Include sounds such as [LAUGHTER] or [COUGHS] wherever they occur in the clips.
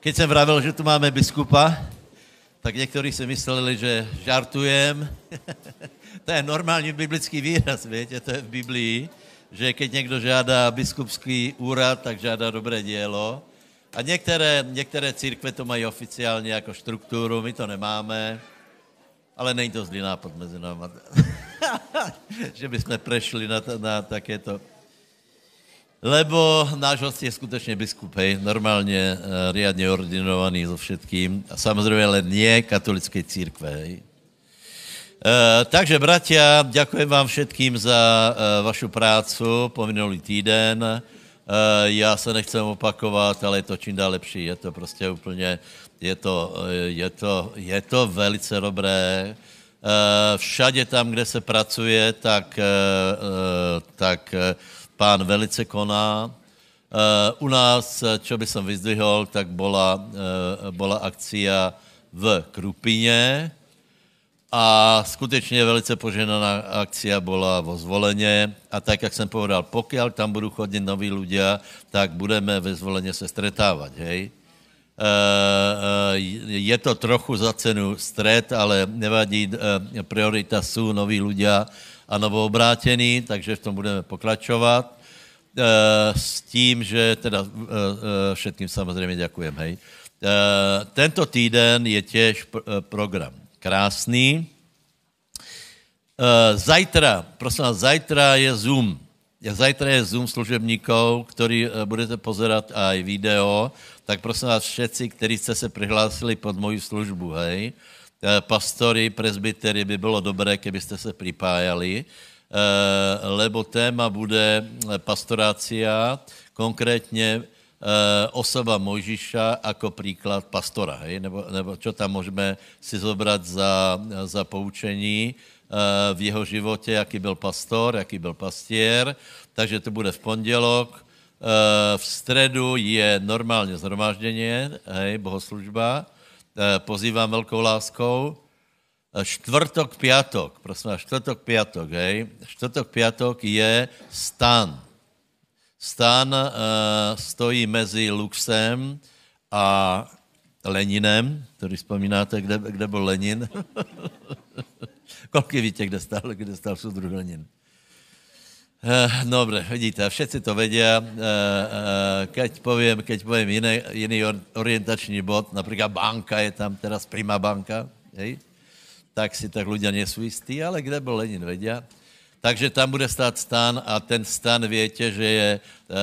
Keď jsem vravil, že tu máme biskupa, tak někteří si mysleli, že žartujem. [LAUGHS] to je normální biblický výraz, víte, to je v Biblii, že keď někdo žádá biskupský úrad, tak žádá dobré dílo. A některé, některé církve to mají oficiálně jako strukturu, my to nemáme, ale není to zlý nápad mezi náma. [LAUGHS] že bychom prešli na, na takéto lebo náš host je skutečně biskup, hej, normálně, uh, riadně ordinovaný so všetkým. A samozřejmě ale nie katolické církve, hej. Uh, takže, bratia, ďakujem vám všetkým za uh, vašu prácu po minulý týden. Uh, já se nechcem opakovat, ale je to čím dál lepší. Je to prostě úplně, je to, je to, je to velice dobré. Všade tam, kde se pracuje, tak, tak pán velice koná. Uh, u nás, čo by som vyzdvihol, tak bola, uh, bola akcia v Krupine a skutečně velice poženaná akcia bola vo zvolenie a tak, jak jsem povedal, pokiaľ tam budú chodiť noví ľudia, tak budeme ve zvolenie se stretávať, hej. Je to trochu za cenu stret, ale nevadí, priorita sú noví ľudia, a novoobrátení, takže v tom budeme pokračovat. E, s tím, že teda e, e, všetkým samozřejmě děkujem, hej. E, tento týden je těž pr- program krásný. E, zajtra, prosím vás, zajtra je Zoom. Zajtra je Zoom služebníkov, který budete pozerať aj video, tak prosím vás všetci, kteří jste se přihlásili pod moju službu, hej, pastory, presbytery, by bylo dobré, kdybyste se připájali, eh, lebo téma bude eh, pastorácia, konkrétně osoba Mojžiša jako příklad pastora, hej? Nebo, nebo čo tam můžeme si zobrat za, za poučení v jeho životě, jaký byl pastor, jaký byl pastier. Takže to bude v pondělok. V středu je normálně zhromáždění, hej, bohoslužba. Eh, pozývám velkou láskou. Eh, čtvrtok, piatok, prosím vás, čtvrtok, piatok, hej. Čtvrtok, piatok je stan. Stan uh, stojí mezi Luxem a Leninem, který vzpomínáte, kde, kde byl Lenin. [LAUGHS] Kolik víte, kde stál, kde stál soudruh Lenin? Uh, dobre, vidíte, všetci to vedia. Uh, uh, keď poviem, keď poviem iný, iný orientačný bod, napríklad banka je tam teraz, Prima banka, hej? tak si tak ľudia nie sú istí, ale kde bol Lenin, vedia. Takže tam bude stát stan a ten stan viete, že je uh, uh,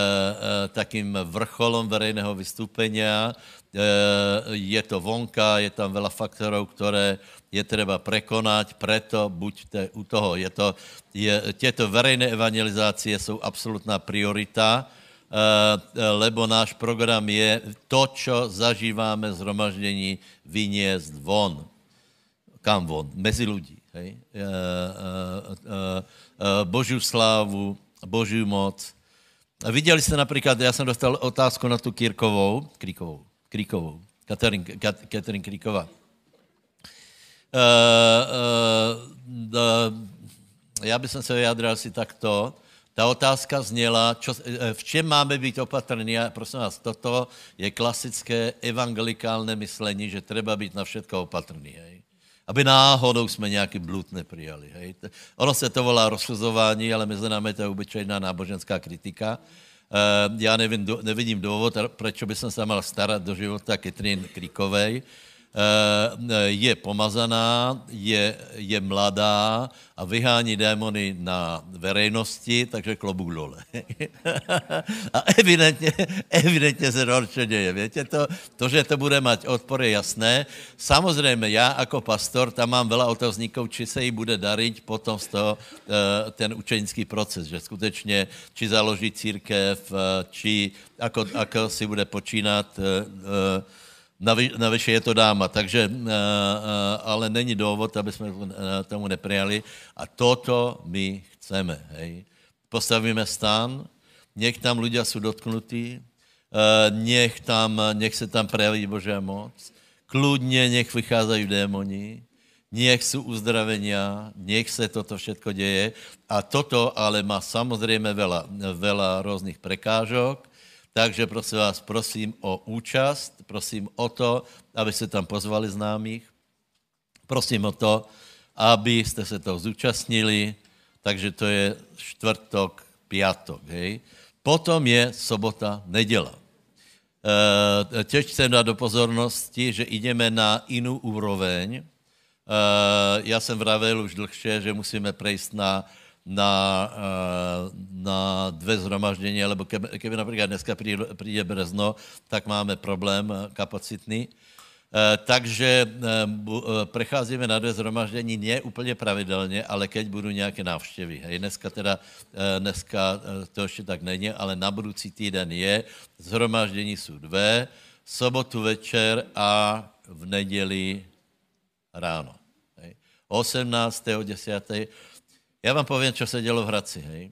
takým vrcholom verejného vystúpenia. Uh, je to vonka, je tam veľa faktorov, ktoré je treba prekonať, preto buďte u toho. Je to, je, tieto verejné evangelizácie jsou absolutná priorita, uh, lebo náš program je to, čo zažíváme zhromaždení, vyniesť von. Kam von? Mezi ľudí. Hej? Uh, uh, Božiu slávu, Božiu moc. Viděli jste například, já jsem dostal otázku na tu Kirkovou, Kríkovou, Kríkovou, Katerin, Katerin Kríková. Uh, uh, já bych se vyjádřil asi takto. Ta otázka zněla, čo, v čem máme být opatrní. A prosím vás, toto je klasické evangelikálne myšlení, že treba být na všetko opatrný. Hej. Aby náhodou jsme nějaký blud neprijali. Hej. Ono se to volá rozsuzování, ale mezi námi to je obyčejná náboženská kritika. Uh, já nevím, do, nevidím důvod, proč by jsem se mal starat do života Katrin Krikovej, Eh, je pomazaná, je, je mladá a vyhání démony na verejnosti, takže klobuk dole. [LAUGHS] a evidentně, evidentně se to děje. Víte, to, to, že to bude mať odpor, je jasné. Samozřejmě já jako pastor tam mám veľa otazníkov, či se jí bude darit potom z toho eh, ten učenický proces, že skutečně, či založí církev, eh, či ako, ako si bude počínat Navyše je to dáma, takže, eh, eh, ale není důvod, aby jsme eh, tomu neprijali. A toto my chceme, hej. Postavíme stan, nech tam ľudia jsou dotknutí, nech, tam, nech se tam prejaví Božia moc, kludně nech vycházají démoni, nech jsou uzdravenia, nech se toto všetko děje. A toto ale má samozřejmě veľa, veľa různých prekážok, takže prosím vás, prosím o účast, prosím o to, aby ste tam pozvali známých, prosím o to, aby ste se toho zúčastnili, takže to je štvrtok, piatok, hej. Potom je sobota, nedela. E, tiež chcem dát do pozornosti, že ideme na inú úroveň. E, ja jsem vravel už dlhšie, že musíme prejsť na, na, e, na dve zhromaždenia, lebo keby, keby napríklad dneska príde, Brezno, tak máme problém kapacitný. Eh, takže eh, eh, precházíme na dvě zhromaždění ne úplně pravidelně, ale keď budou nějaké návštěvy. Hej, dneska teda, dneska to ještě tak není, ale na budoucí týden je. Zhromaždění jsou dvě, sobotu večer a v neděli ráno. Hej. 18. 10. Já vám povím, co se dělo v Hradci. Hej.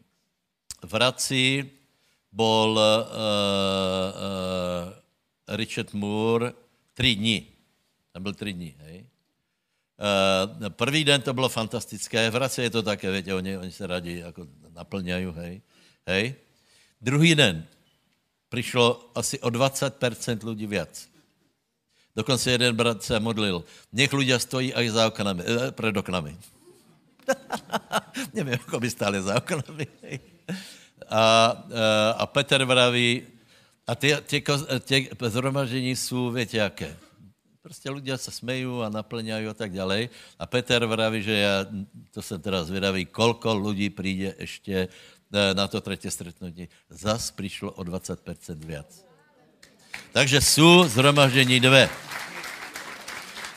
V Hradci bol uh, uh, Richard Moore tři dny tam byl tři dní, hej. Uh, prvý den to bylo fantastické, v Hradci je to také, větě, oni, oni se rádi jako naplňají, hej. hej. Druhý den přišlo asi o 20% lidí víc. Dokonce jeden brat se modlil, nech ľudia stojí aj za oknami, eh, před oknami. [LAUGHS] Nevím, jako by stáli za oknami. a, eh, a Petr vraví, a ty, ty, ty zhromaždění jsou, větě, jaké? Prostě ľudia se smejú a naplňají a tak ďalej. A Peter vraví, že já, to jsem teda zvědavý, kolko lidí přijde ještě eh, na to třetí stretnutí. Zas přišlo o 20% víc. Takže jsou zhromaždění dvě.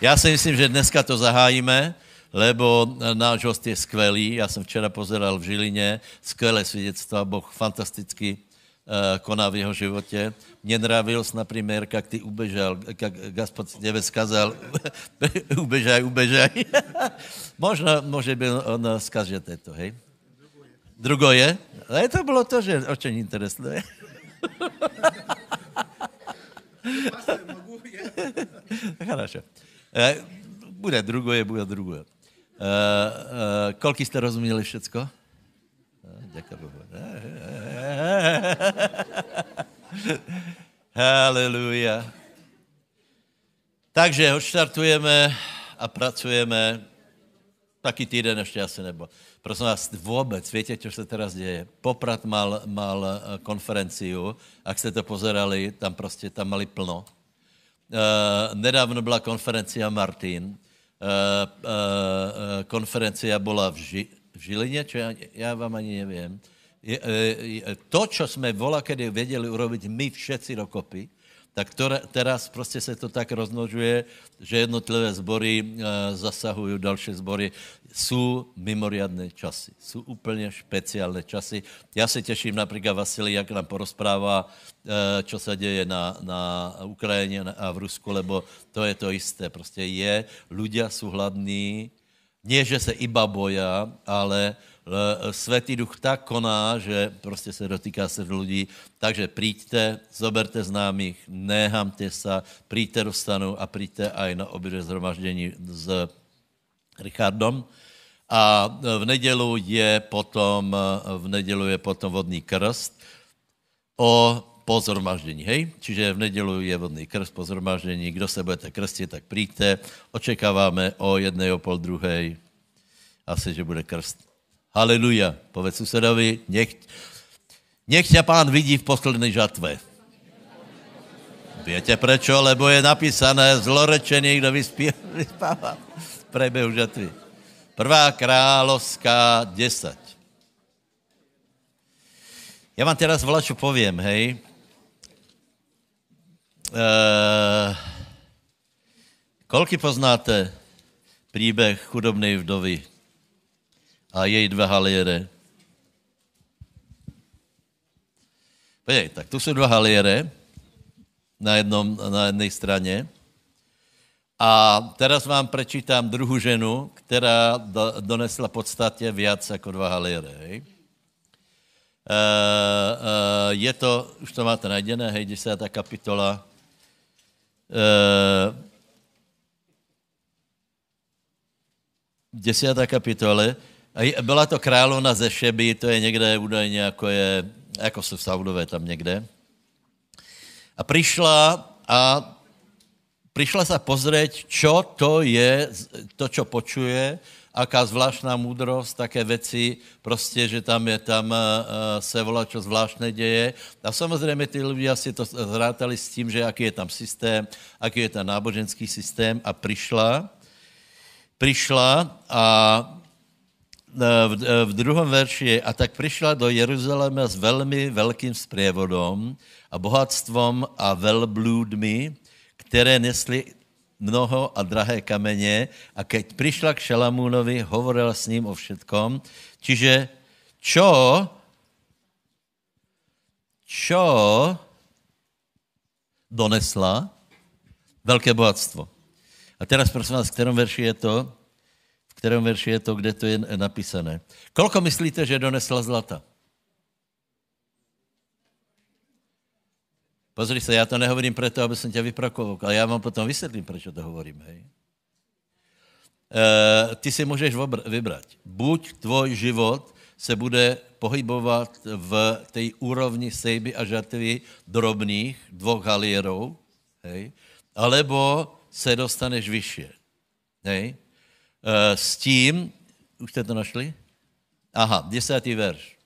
Já si myslím, že dneska to zahájíme, lebo náš host je skvelý. Já jsem včera pozeral v Žilině, skvělé svědectvo, Boh fantasticky uh, koná v jeho životě. Mně nravil například, jak ty ubežal, jak Gaspod tebe skazal, [LAUGHS] ubežaj, ubežaj. [LAUGHS] Možno, může byl on skazže to, hej? Drugo je? Ale to bylo to, že o čem interesuje. [LAUGHS] Хорошо. Eh, bude drugoje, bude drugoje. Uh, uh, koľko jste rozuměli všecko? Ďakujem Bohu. Haleluja. Takže odštartujeme a pracujeme. Taký týden ještě asi nebo. Prosím vás, vůbec, víte, co se teraz děje? Poprat mal, mal eh, konferenciu, ak jste to pozerali, tam prostě, tam mali plno. Uh, nedávno byla konferencia Martin. Uh, uh, uh, konferencia byla v, Ži, v Žiline, čo ja, ja vám ani neviem. Je, je, to, čo sme vola, kedy vedeli urobiť my všetci dokopy, tak to, teraz prostě se to tak rozmnožuje, že jednotlivé zbory e, zasahují další zbory. Jsou mimoriadné časy, jsou úplně špeciálne časy. Já se těším například Vasily, jak nám porozprává, e, čo se děje na, na Ukrajině a v Rusku, lebo to je to isté. Prostě je, ľudia jsou hladní, nie, že se iba boja, ale Svetý duch tak koná, že prostě se dotýká se lidí. Takže príďte, zoberte známých, nehamte sa, príďte do stanu a príďte aj na obědě zhromaždění s Richardom. A v nedělu je potom, v nedělu je potom vodný krst o po zhromaždění, hej? Čiže v nedělu je vodný krst po zhromaždění. Kdo se budete krstit, tak príďte. Očekáváme o jednej, o pol druhej. Asi, že bude krst. Haleluja. Povedz susedovi, nech, nech ťa pán vidí v poslednej žatve. Viete prečo? Lebo je napísané zlorečený, kdo [LAUGHS] vyspáva v prebehu žatvy. Prvá královská 10. Ja vám teraz čo poviem, hej. E, koľky poznáte príbeh chudobnej vdovy? A jej dva haliere. Podívej, tak tu jsou dva haliere na, jednom, na jednej straně. A teraz vám prečítám druhou ženu, která do, donesla podstatě viac jako dva haliere. Hej. Uh, uh, je to, už to máte najdené, hej, 10. kapitola. Uh, 10. kapitole. Byla to královna ze Šeby, to je někde údajně, jako je, jako jsou Saudové tam někde. A prišla a prišla sa pozrieť, čo to je, to, čo počuje, aká zvláštna múdrosť, také veci, prostě, že tam je, tam uh, se volá, čo zvláštne deje. A samozřejmě ty ľudia si to zrátali s tím, že aký je tam systém, aký je tam náboženský systém a prišla, prišla a v, v druhom verši je, a tak prišla do Jeruzaléma s velmi velkým sprievodom a bohatstvom a velblúdmi, které nesli mnoho a drahé kamene a keď prišla k Šalamúnovi, hovorila s ním o všetkom. Čiže čo, čo donesla? Velké bohatstvo. A teraz prosím vás, v ktorom verši je to? V ktorom verši je to, kde to je napísané? Kolko myslíte, že donesla zlata? Pozri sa, ja to nehovorím preto, aby som ťa vyprokoval, ale ja vám potom vysvetlím, prečo to hovorím, hej. E, ty si můžeš vybrať. Buď tvoj život se bude pohybovat v té úrovni sejby a žatvy drobných, dvoch halierov, hej, alebo se dostaneš vyššie. Hej. E, s tím, už jste to našli? Aha, desátý verš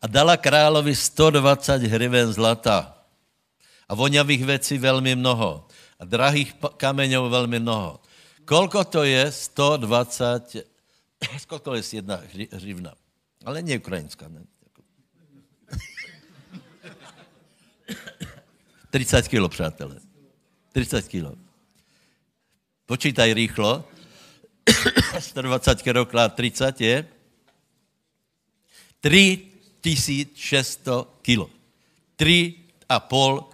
a dala královi 120 hryven zlata a voňavých vecí velmi mnoho a drahých kameňov velmi mnoho. Kolko to je 120, [COUGHS] kolko je jedna hřivna? Ale nie ukrajinská, ne? [COUGHS] 30 kilo, přátelé. 30 kilo. Počítaj rýchlo. [COUGHS] 120 kilo 30 je 3 1600 kilo. 3,5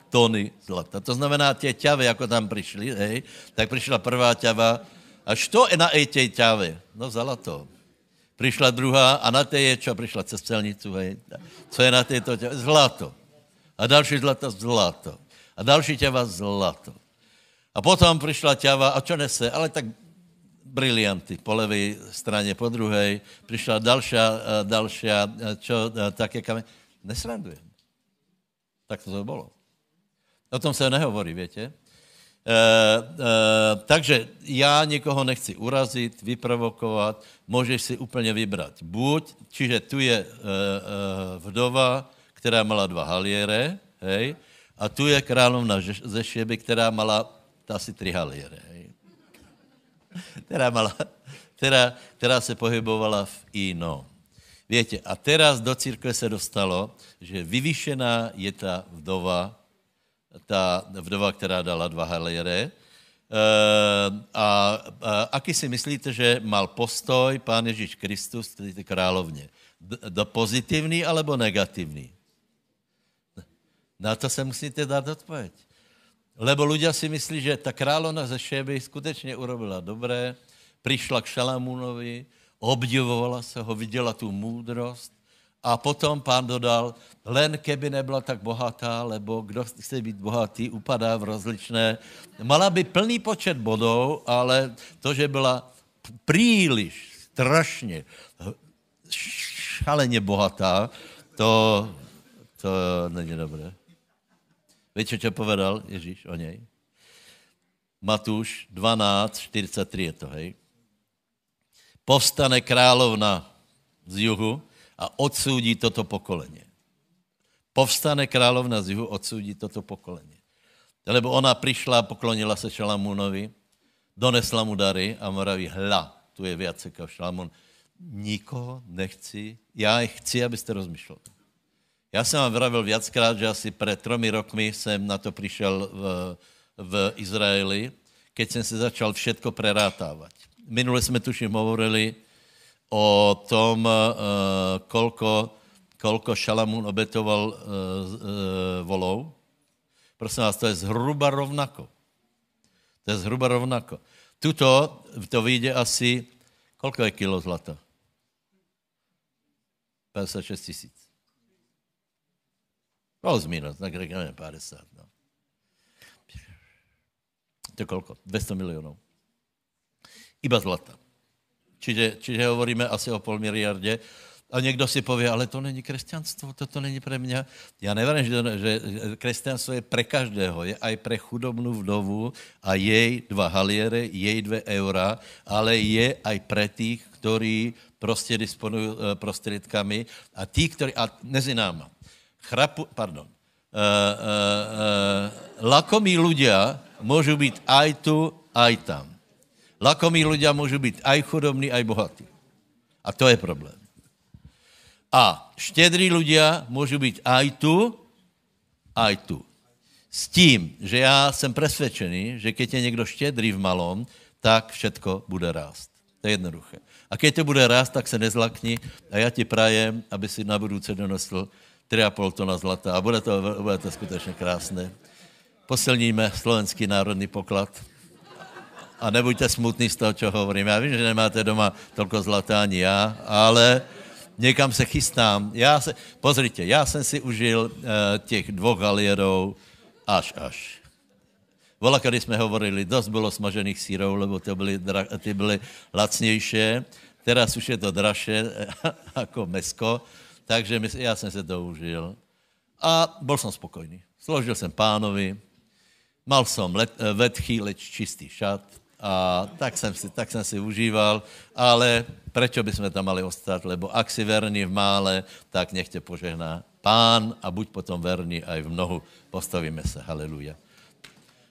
tony zlata. To znamená, tie ťave, ako tam prišli, hej, tak prišla prvá ťava. A što je na tej ťave? No zlato. Prišla druhá a na tej je čo? Prišla cez celnicu, hej. Co je na tejto ťave? Zlato. A další zlato, zlato. A další ťava, zlato. A potom prišla ťava, a čo nese? Ale tak brilianty po levej straně, po druhej. Přišla dalšia, eh, dalšia, eh, čo, eh, také kameň. Nesrandujem. Tak to to bylo. O tom se nehovorí, větě. E, e, takže já nikoho nechci urazit, vyprovokovat, můžeš si úplně vybrat. Buď, čiže tu je e, e, vdova, která mala dva haliere, hej, a tu je královna ze Šeby, která mala asi tři haliere, hej která, mala, která, která se pohybovala v ino. Viete, a teraz do církve se dostalo, že vyvýšená je ta vdova, ta vdova, která dala dva halere. E, a, a aký si myslíte, že mal postoj pán Ježíš Kristus, tedy královně? Do pozitivní alebo negativní? Na to se musíte dát odpověď. Lebo ľudia si myslí, že ta královna ze Šeby skutečně urobila dobré, přišla k Šalamúnovi, obdivovala se ho, viděla tu múdrost a potom pán dodal, len keby nebyla tak bohatá, lebo kdo chce být bohatý, upadá v rozličné. Mala by plný počet bodů, ale to, že byla příliš, strašně, šaleně bohatá, to, to není dobré. Víte, čo povedal Ježíš o něj? Matúš 12, 43 je to, hej. Povstane královna z juhu a odsúdí toto pokolenie. Povstane královna z juhu, odsúdí toto pokolenie. Lebo ona prišla, poklonila se Šalamúnovi, donesla mu dary a moraví, hla, tu je viac ako Šalamún. Nikoho nechci, já chci, abyste rozmýšleli. Já jsem vám vravil viackrát, že asi před tromi rokmi jsem na to přišel v, v Izraeli, keď jsem se začal všetko prerátávat. Minule jsme tuším hovorili o tom, uh, kolko, kolko Šalamún obetoval uh, uh, volou. Prosím vás, to je zhruba rovnako. To je zhruba rovnako. Tuto, to vyjde asi, kolko je kilo zlata? 56 tisíc. Plus minus, tak řekněme 50. No. To je kolko? 200 milionů. Iba zlata. Čiže, čiže hovoríme asi o pol miliardě. A někdo si povie, ale to není křesťanstvo, to není pre mňa. Já nevím, že, že křesťanstvo je pre každého, je aj pre chudobnú vdovu a jej dva haliere, jej dve eura, ale je aj pre tých, ktorí prostě disponují uh, prostriedkami a tí, ktorí, a mezi náma, chrapu, pardon, uh, uh, uh, lakomí ľudia môžu byť aj tu, aj tam. Lakomí ľudia môžu byť aj chudobní, aj bohatí. A to je problém. A štědrí ľudia môžu byť aj tu, aj tu. S tím, že já jsem presvedčený, že keď je někdo štědrý v malom, tak všetko bude rást. To je jednoduché. A keď to bude rást, tak se nezlakni a já ti prajem, aby si na budúce donosl 3,5 tona zlata a bude to, bude to skutečně krásné. Posilníme slovenský národný poklad a nebuďte smutní z toho, čo hovorím. Já vím, že nemáte doma tolko zlata ani já, ale někam se chystám. Já se, pozrite, já jsem si užil uh, těch dvou galierů až, až. Vola, když jsme hovorili, dost bylo smažených sírov, lebo ty byly, byly lacnější. Teraz už je to dražšie [LAUGHS] jako mesko, takže já jsem se to užil. A byl jsem spokojný. Složil jsem pánovi, mal jsem let, eh, vetchý, leč čistý šat, a tak jsem, si, tak jsem si užíval, ale prečo by sme tam mali ostať? Lebo ak si verný v mále, tak nech tě požehná pán a buď potom verný aj v mnohu. Postavíme se. Haleluja.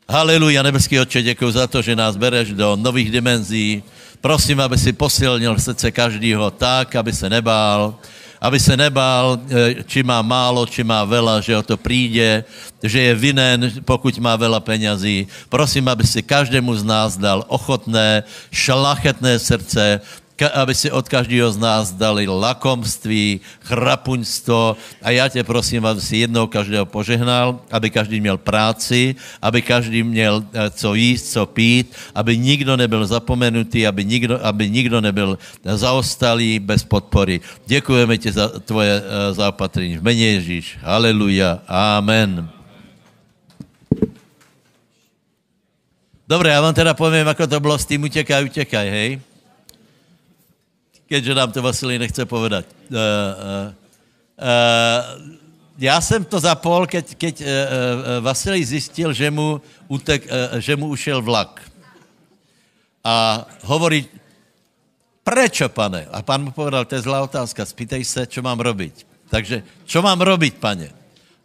Haleluja, nebeský oče, děkuji za to, že nás bereš do nových dimenzí. Prosím, aby si posilnil srdce každého tak, aby se nebál, aby se nebál, e, či má málo, či má vela, že o to přijde, že je vinen, pokud má vela penězí. Prosím, aby si každému z nás dal ochotné, šlachetné srdce, aby si od každého z nás dali lakomství, chrapuňstvo a já tě prosím, aby si jednou každého požehnal, aby každý měl práci, aby každý měl eh, co jíst, co pít, aby nikdo nebyl zapomenutý, aby nikdo, aby nikdo nebyl zaostalý bez podpory. Děkujeme ti za tvoje eh, zaopatření. V mene Ježíš. Haleluja. Amen. Dobre, já vám teda povím, ako to bylo s tým utekaj, utekaj, hej? Keďže nám to Vasilij nechce povedať. Uh, uh, uh, já jsem to zapol, keď, keď uh, uh, Vasilij zjistil, že mu, utek, uh, že mu ušel vlak. A hovorí, prečo, pane? A pán mu povedal, to je zlá otázka, spýtej se, čo mám robiť. Takže, čo mám robiť, pane?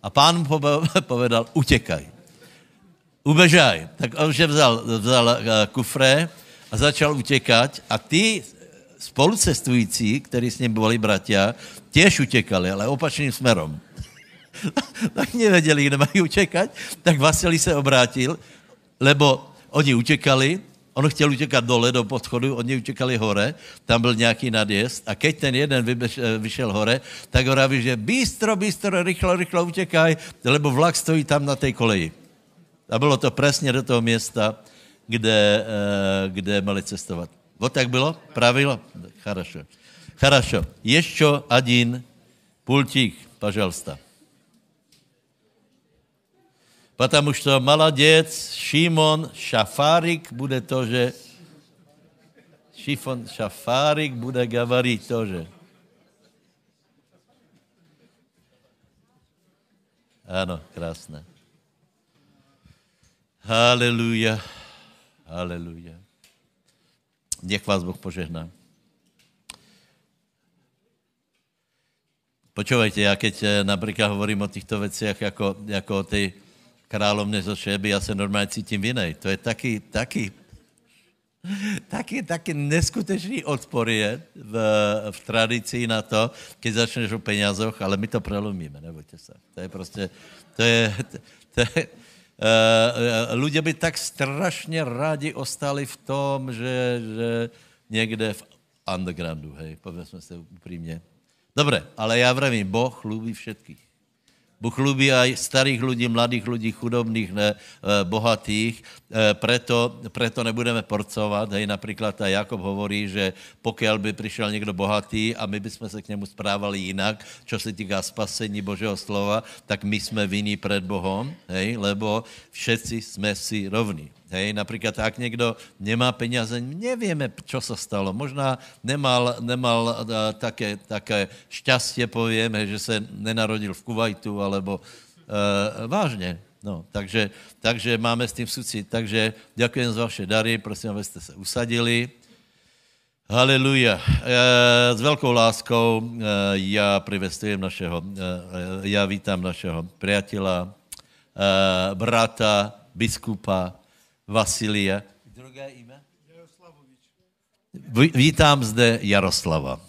A pán mu [LAUGHS] povedal, utekaj. Ubežaj. Tak on že vzal, vzal kufre a začal utekať a ty spolucestující, kteří s ním byli bratia, těž utekali, ale opačným smerom. [LAUGHS] tak nevěděli, kde mají utekať, tak Vasilij se obrátil, lebo oni utekali, on chtěl utěkat dole do podchodu, oni utěkali hore, tam byl nějaký nadjezd a keď ten jeden vyšel hore, tak ho ráví, že bystro, bystro, rychlo, rychlo utěkaj, lebo vlak stojí tam na té koleji. A bylo to přesně do toho města, kde, eh, kde mali cestovat. Вот так было? Правило? Хорошо. Хорошо. Еще один пультик, пожалуйста. Потому что молодец, Шимон Шафарик будет тоже, Шифон Шафарик будет говорить тоже. Ano, krásné. Haleluja. Haleluja. Nech vás Boh požehná. Počúvajte, ja keď eh, napríklad hovorím o týchto veciach, ako, ako o tej královne zo Šéby, ja sa normálne cítim vinej. To je taký, taký, taký, taký neskutečný odpor je v, v tradícii na to, keď začneš o peniazoch, ale my to prelomíme, nebojte sa. To je prostě, to je, to Uh, ľudia by tak strašně rádi ostali v tom, že, že někde v undergroundu, hej, povedzme se upřímně. Dobre, ale já vravím, Boh ľúbi všetkých. Bůh ľubí aj starých ľudí, mladých ľudí, chudobných, ne, eh, bohatých, eh, preto, preto nebudeme porcovat. Hej, například ta Jakob hovorí, že pokud by přišel někdo bohatý a my bychom se k němu správali jinak, čo se týká spasení Božího slova, tak my jsme vinní před Bohom, hej, lebo všetci jsme si rovní. Hej, napríklad, ak niekto nemá peniaze, nevieme, čo sa stalo. Možná nemal, nemal uh, také, také šťastie, poviem, hej, že sa nenarodil v Kuwaitu, alebo uh, vážne. No, takže, takže máme s tým súcit. Takže ďakujem za vaše dary, prosím, aby ste sa usadili. Haleluja. E, s veľkou láskou e, ja privestujem našeho, e, ja vítam našeho priateľa, e, brata, biskupa, Vasilia. Druhé ime? Jaroslavovič. Vítám zde Jaroslava.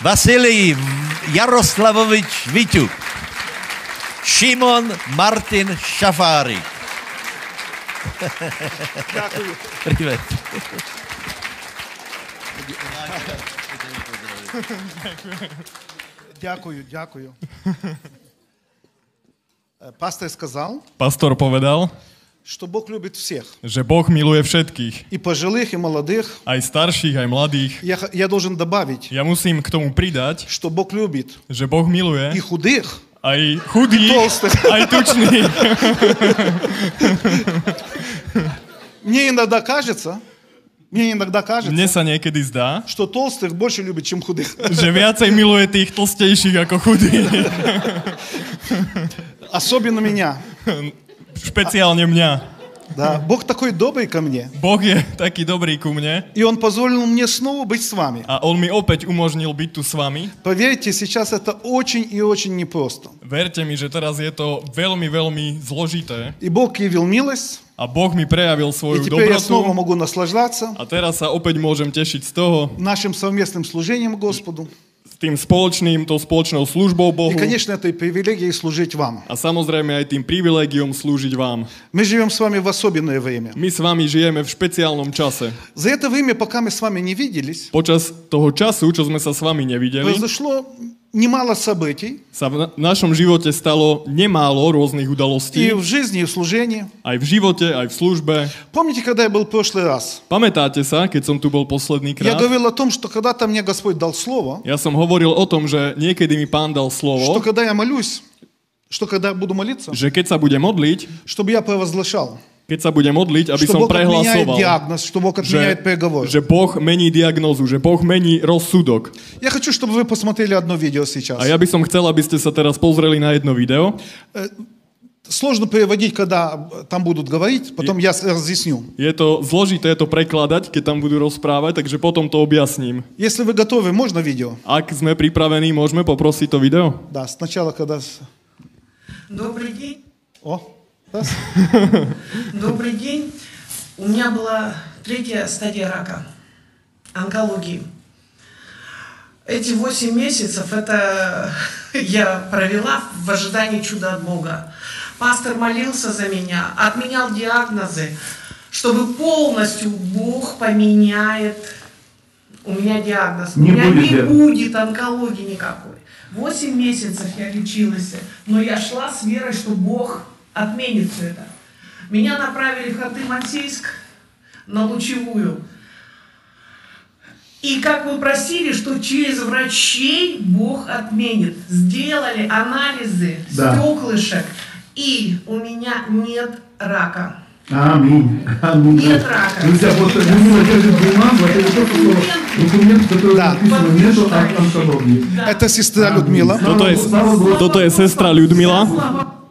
Vasilij Jaroslavovič Viťuk. Šimon Martin Šafári. Privet. Ďakujem. Ďakujem, ďakujem. Пастор сказал, Pastor povedal, что Бог любит всех. že Boh miluje všetkých, И пожилых, и молодых. aj starších, aj mladých. Я, х- я должен добавить, Ja musím k tomu pridať, что Бог любит že Boh и miluje худых, aj chudých, толстых. aj tučných. Мне иногда кажется, мне иногда Mne кажется, sa niekedy zdá, что толстых больше любит, чем худых. že viacej miluje tých tlstejších ako chudých. Особенно меня. Špeciálne mňa. Да. Бог такой добрый ко мне. Boh je taký dobrý ku mne И Он позволил мне снова быть с вами. a On mi opäť umožnil byť tu s vami. Поверьте, сейчас это очень и очень непросто. Verte mi, že teraz je to veľmi, veľmi zložité И Бог явил милость, a Boh mi prejavil и svoju теперь я снова dobrotu могу наслаждаться a teraz sa opäť môžem tešiť z toho, нашим совместным служением Господу. s tým spoločným, tou spoločnou službou Bohu И, конечно, этой привилегией служить вам. a samozrejme aj tým privilégiom slúžiť vám. Мы живем с вами в особенное время. My s vami žijeme v špeciálnom čase. За это время, пока мы с вами не виделись, Počas toho času, čo sme sa s vami nevideli, произошло немало событий sa v na- našom živote stalo nemálo rôznych и udalostí, в жизни, и в служении. aj v živote, aj v službe. Помните, когда я был в прошлый раз? Pamätáte sa, keď som tu bol posledný Я krát? говорил о том, что когда-то мне Господь дал слово, Ja som hovoril o tom, že niekedy mi pán dal что slovo, когда я молюсь, что когда буду молиться, že keď sa bude modliť, чтобы я провозглашал, keď sa bude modliť, aby что som Бог отменяет prehlasoval, диагноз, что Бог že, отменяет приговор. že Boh mení diagnózu, že Boh mení rozsudok. Я хочу, чтобы вы посмотрели одно видео сейчас. A ja by som chcel, aby ste sa teraz pozreli na jedno video. Сложно переводить, когда там будут говорить, потом я с- разъясню. Je to zložité to prekladať, keď tam budú rozprávať, takže potom to objasním. Если вы готовы, можно видео? Ak sme pripravení, môžeme poprosiť to video? Да, сначала, когда... с- Добрый день. О, раз. [LAUGHS] Добрый день. У меня была третья стадия рака, онкологии. Эти восемь месяцев это [LAUGHS] я провела в ожидании чуда от Бога. Пастор молился за меня, отменял диагнозы, чтобы полностью Бог поменяет у меня диагноз. Не у меня будет не диагноза. будет онкологии никакой. Восемь месяцев я лечилась, но я шла с верой, что Бог отменит все это. Меня направили в Ханты-Мансийск на лучевую. И как вы просили, что через врачей Бог отменит. Сделали анализы Да. стеклышек, и у меня нет рака. Аминь. Аминь. Нет рака. Друзья, вот Людмила держит бумагу, это не то, что документ, в котором Да. написано нету от онкологии. Да. Это сестра Людмила. Je, Слава Богу. toto je sestra Ľudmila.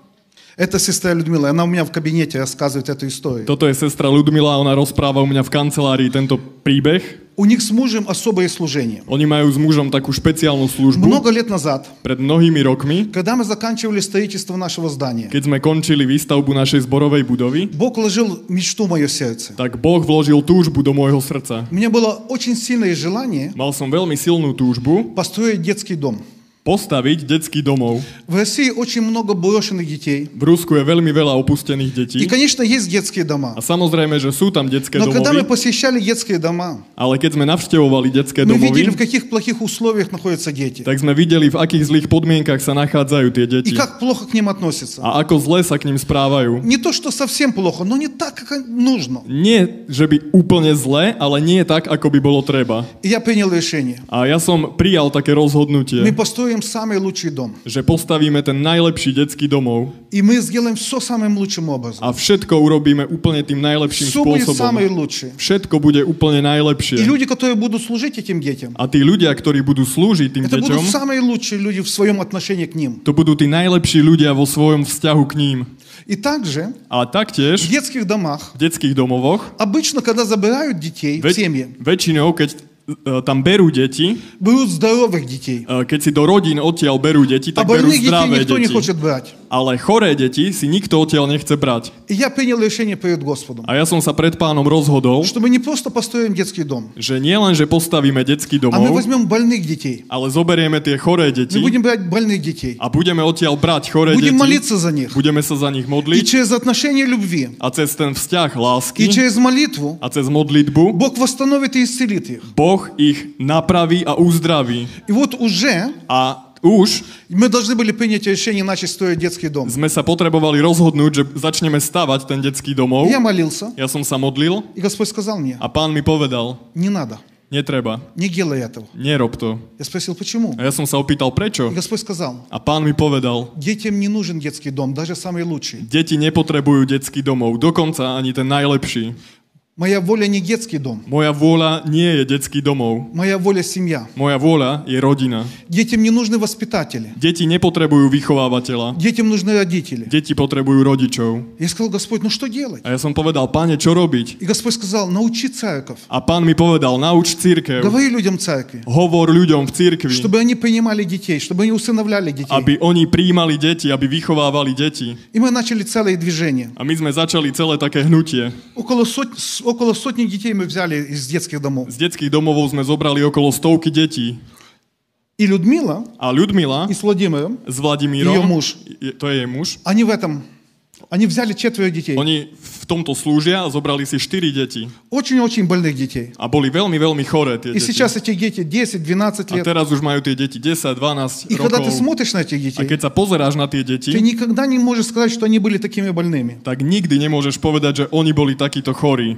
Это сестра Людмила. Она у меня в кабинете рассказывает эту историю. Toto je sestra Ľudmila, ona rozpráva u mňa v kancelárii tento príbeh. У них с мужем особое служение. Oni majú s mužom takú špeciálnu službu. Много лет назад, Pred mnohými rokmi, когда мы заканчивали строительство нашего здания, keď sme končili výstavbu našej zborovej budovy, Бог вложил мечту в мое сердце. tak Boh vložil túžbu do môjho srdca. У меня было очень сильное желание Mal som veľmi silnú túžbu построить детский дом. postaviť detský domov. В России очень много брошенных детей. V Rusku je veľmi veľa opustených И, detí. конечно, есть детские дома. A samozrejme, že sú tam detské Но когда мы domovy, посещали детские дома, ale keď sme navštevovali detské мы видели, в domovy, каких плохих условиях находятся дети. tak sme videli, v akých zlých podmienkach sa nachádzajú tie И deti. как плохо к ним относятся. A ako zle sa k ním správajú. Не то, что совсем плохо, но не так, как нужно. Nie, že by úplne zle, ale nie tak, ako by bolo treba. И я принял решение. A ja som prijal také rozhodnutie. Мы построили построим самый лучший дом. že postavíme ten najlepší detský domov И мы сделаем все самым лучшим образом. a všetko urobíme úplne tým najlepším Все будет самое spôsobom. лучшее. Všetko bude úplne И najlepšie. люди, которые будут служить этим детям, A tí ľudia, ktorí budú slúžiť tým это будут deťom, самые лучшие люди в своем отношении к ним. to budú tí najlepší ľudia vo svojom vzťahu k ním. И также A в taktiež детских домах, v detských domovoch, обычно, когда забирают детей в väč- семьи, väčšinou, keď e, E, tam berú deti. Berú zdravých detí. E, keď si do rodín odtiaľ berú deti, tak a berú zdravé deti. nikto nechce brať. Ale choré deti si nikto odtiaľ nechce brať. И я принял решение перед Господом, A ja som sa pred pánom rozhodol, что мы не просто построим детский дом, že nie len, že postavíme detský а мы domov, возьмем больных детей. ale zoberieme tie choré deti Мы будем брать больных детей. a budeme odtiaľ brať choré Будем deti, молиться за них. budeme sa za nich И modliť через отношение любви, a cez ten vzťah и lásky через молитву a cez modlitbu Бог восстановит и исцелит их. Boh ich napraví a uzdraví. И вот уже A už мы должны были принять решение начать строить детский дом. sme sa potrebovali rozhodnúť, že začneme stavať ten detský domov. Я молился, Ja som sa modlil и Господь сказал мне, a pán mi povedal, не надо, netreba, не делай этого. nerob to. Я спросил, почему? A ja som sa opýtal, prečo? И Господь сказал, A pán mi povedal, детям не нужен детский дом, даже самый лучший. deti nepotrebujú detský domov, dokonca ani ten najlepší. Моя воля не детский дом, Moja vôľa nie je detský domov. моя воля семья. Moja vôľa je rodina. Детям не нужны воспитатели, Deti nepotrebujú vychovávateľa. детям нужны родители. Deti potrebujú rodičov. Я сказал, Господь, ну что делать? A ja som povedal, páne, čo robiť? И Господь сказал, научи церковь, A pán mi povedal, nauč církev. говори людям церкви, Hovor ľuďom v církvi, чтобы они принимали детей, чтобы они усыновляли детей. aby oni príjmali deti, aby vychovávali deti. И мы начали целое движение. A my sme začali celé také hnutie. Около, сот- okolo sotni detí my vzali z detských domov. Z detských domovov sme zobrali okolo stovky detí. И Людмила, а Людмила и с Владимиром, с Владимиром, ее муж, то ее муж, они в этом они взяли четверо детей. oni v tomto slúžia a zobrali si 4 deti. Очень-очень больных детей. A boli veľmi, veľmi choré tie И deti. сейчас эти дети 10-12 A лет. teraz už majú tie deti 10, 12 И когда ты rokov. смотришь на этих A детей, keď sa pozeráš na tie deti, ты никогда не можешь сказать, что они были такими больными. tak nikdy nemôžeš povedať, že oni boli takíto chorí.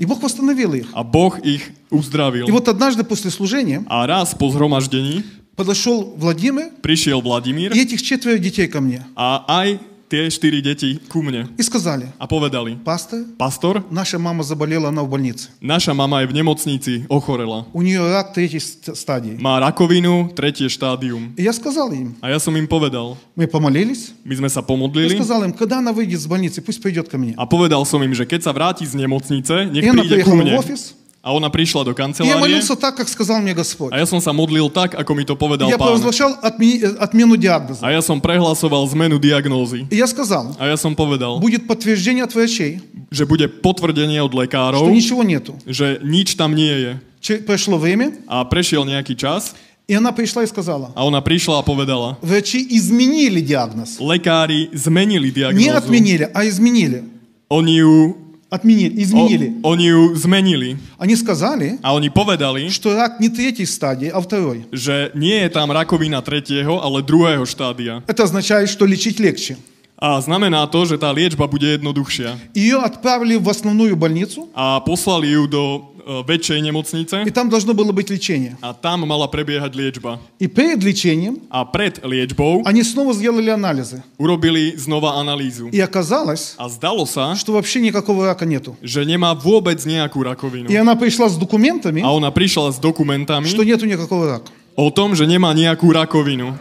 И Бог восстановил их. A Boh ich uzdravil. И вот однажды после служения A raz po zhromaždení подошел Владимир prišiel Vladimír и этих четверо детей ко мне. a aj tie štyri deti ku mne И сказали, a povedali, пастор, pastor, наша мама заболела, она в больнице. naša mama je v nemocnici, ochorela. У нее рак третьей ст- стадии. Má rakovinu, tretie štádium. И я сказал им, A ja som im povedal, мы помолились, my sme sa я pomodlili сказал им, когда она выйдет с больницы, пусть придет ко мне. a povedal som im, že keď sa vráti z nemocnice, nech И она príde ku приехала в mne. офис, A ona prišla do и я kancelárie молился так, как сказал мне Господь. a ja som sa modlil tak, ako mi to povedal Я pán. провозглашал отмени- э, отмену диагноза. A ja som prehlasoval zmenu diagnózy. И я сказал, A ja som povedal, будет подтверждение от врачей, že bude potvrdenie od что lekárov, ничего нету. že nič tam nie je. Че- Прошло время, A prešiel nejaký čas и она пришла и сказала, a ona prišla a povedala, врачи изменили диагноз. lekári zmenili Не diagnózu. отменили, а изменили. Oni ju, Отменили, o, изменили. oni ju zmenili. Они сказали, A oni povedali, что рак не третьей стадии, а второй. že nie je tam rakovina tretieho, ale druhého štádia. Это означает, что лечить легче. A znamená to, že tá liečba bude jednoduchšia. Ее отправили в основную больницу, A poslali ju do e, väčšej nemocnice и там должно было быть лечение. a tam mala prebiehať liečba. И перед лечением A pred liečbou они снова сделали анализы. urobili znova analýzu. И оказалось, A zdalo sa, что вообще никакого рака нету. že nemá vôbec nejakú rakovinu. И она пришла с документами, A ona prišla s dokumentami что нету никакого рака. o tom, že nemá nejakú rakovinu.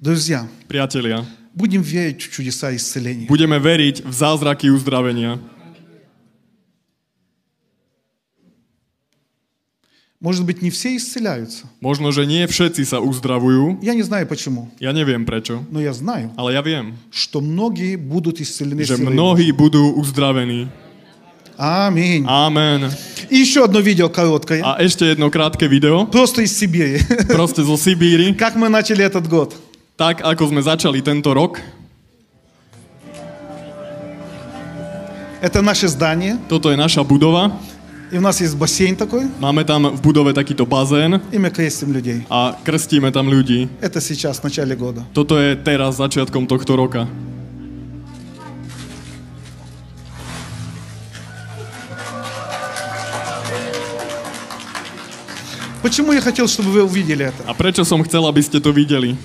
Друзья, Priatelia, будем верить в чудеса исцеления. budeme veriť v zázraky uzdravenia. Может быть, не все исцеляются. Možno, že nie všetci sa uzdravujú, Я не знаю почему, ja neviem prečo, но я знаю, ale ja viem, что многие будут исцелены že силой mnohí budú uzdravení. Божьей. Аминь. Amen. И еще одно видео короткое. A ešte jedno krátke video, Просто из Сибири. proste zo Sibíry, Как мы начали этот год. tak ako sme začali tento rok. Это наше здание. Toto je naša budova. И у нас есть бассейн такой. Máme tam v budove takýto bazén. И мы крестим людей. A krstíme tam ľudí. Это сейчас, в начале года. Toto je teraz, začiatkom tohto roka. Почему я хотел, чтобы вы увидели это? А прečo som chcel, aby ste to videli?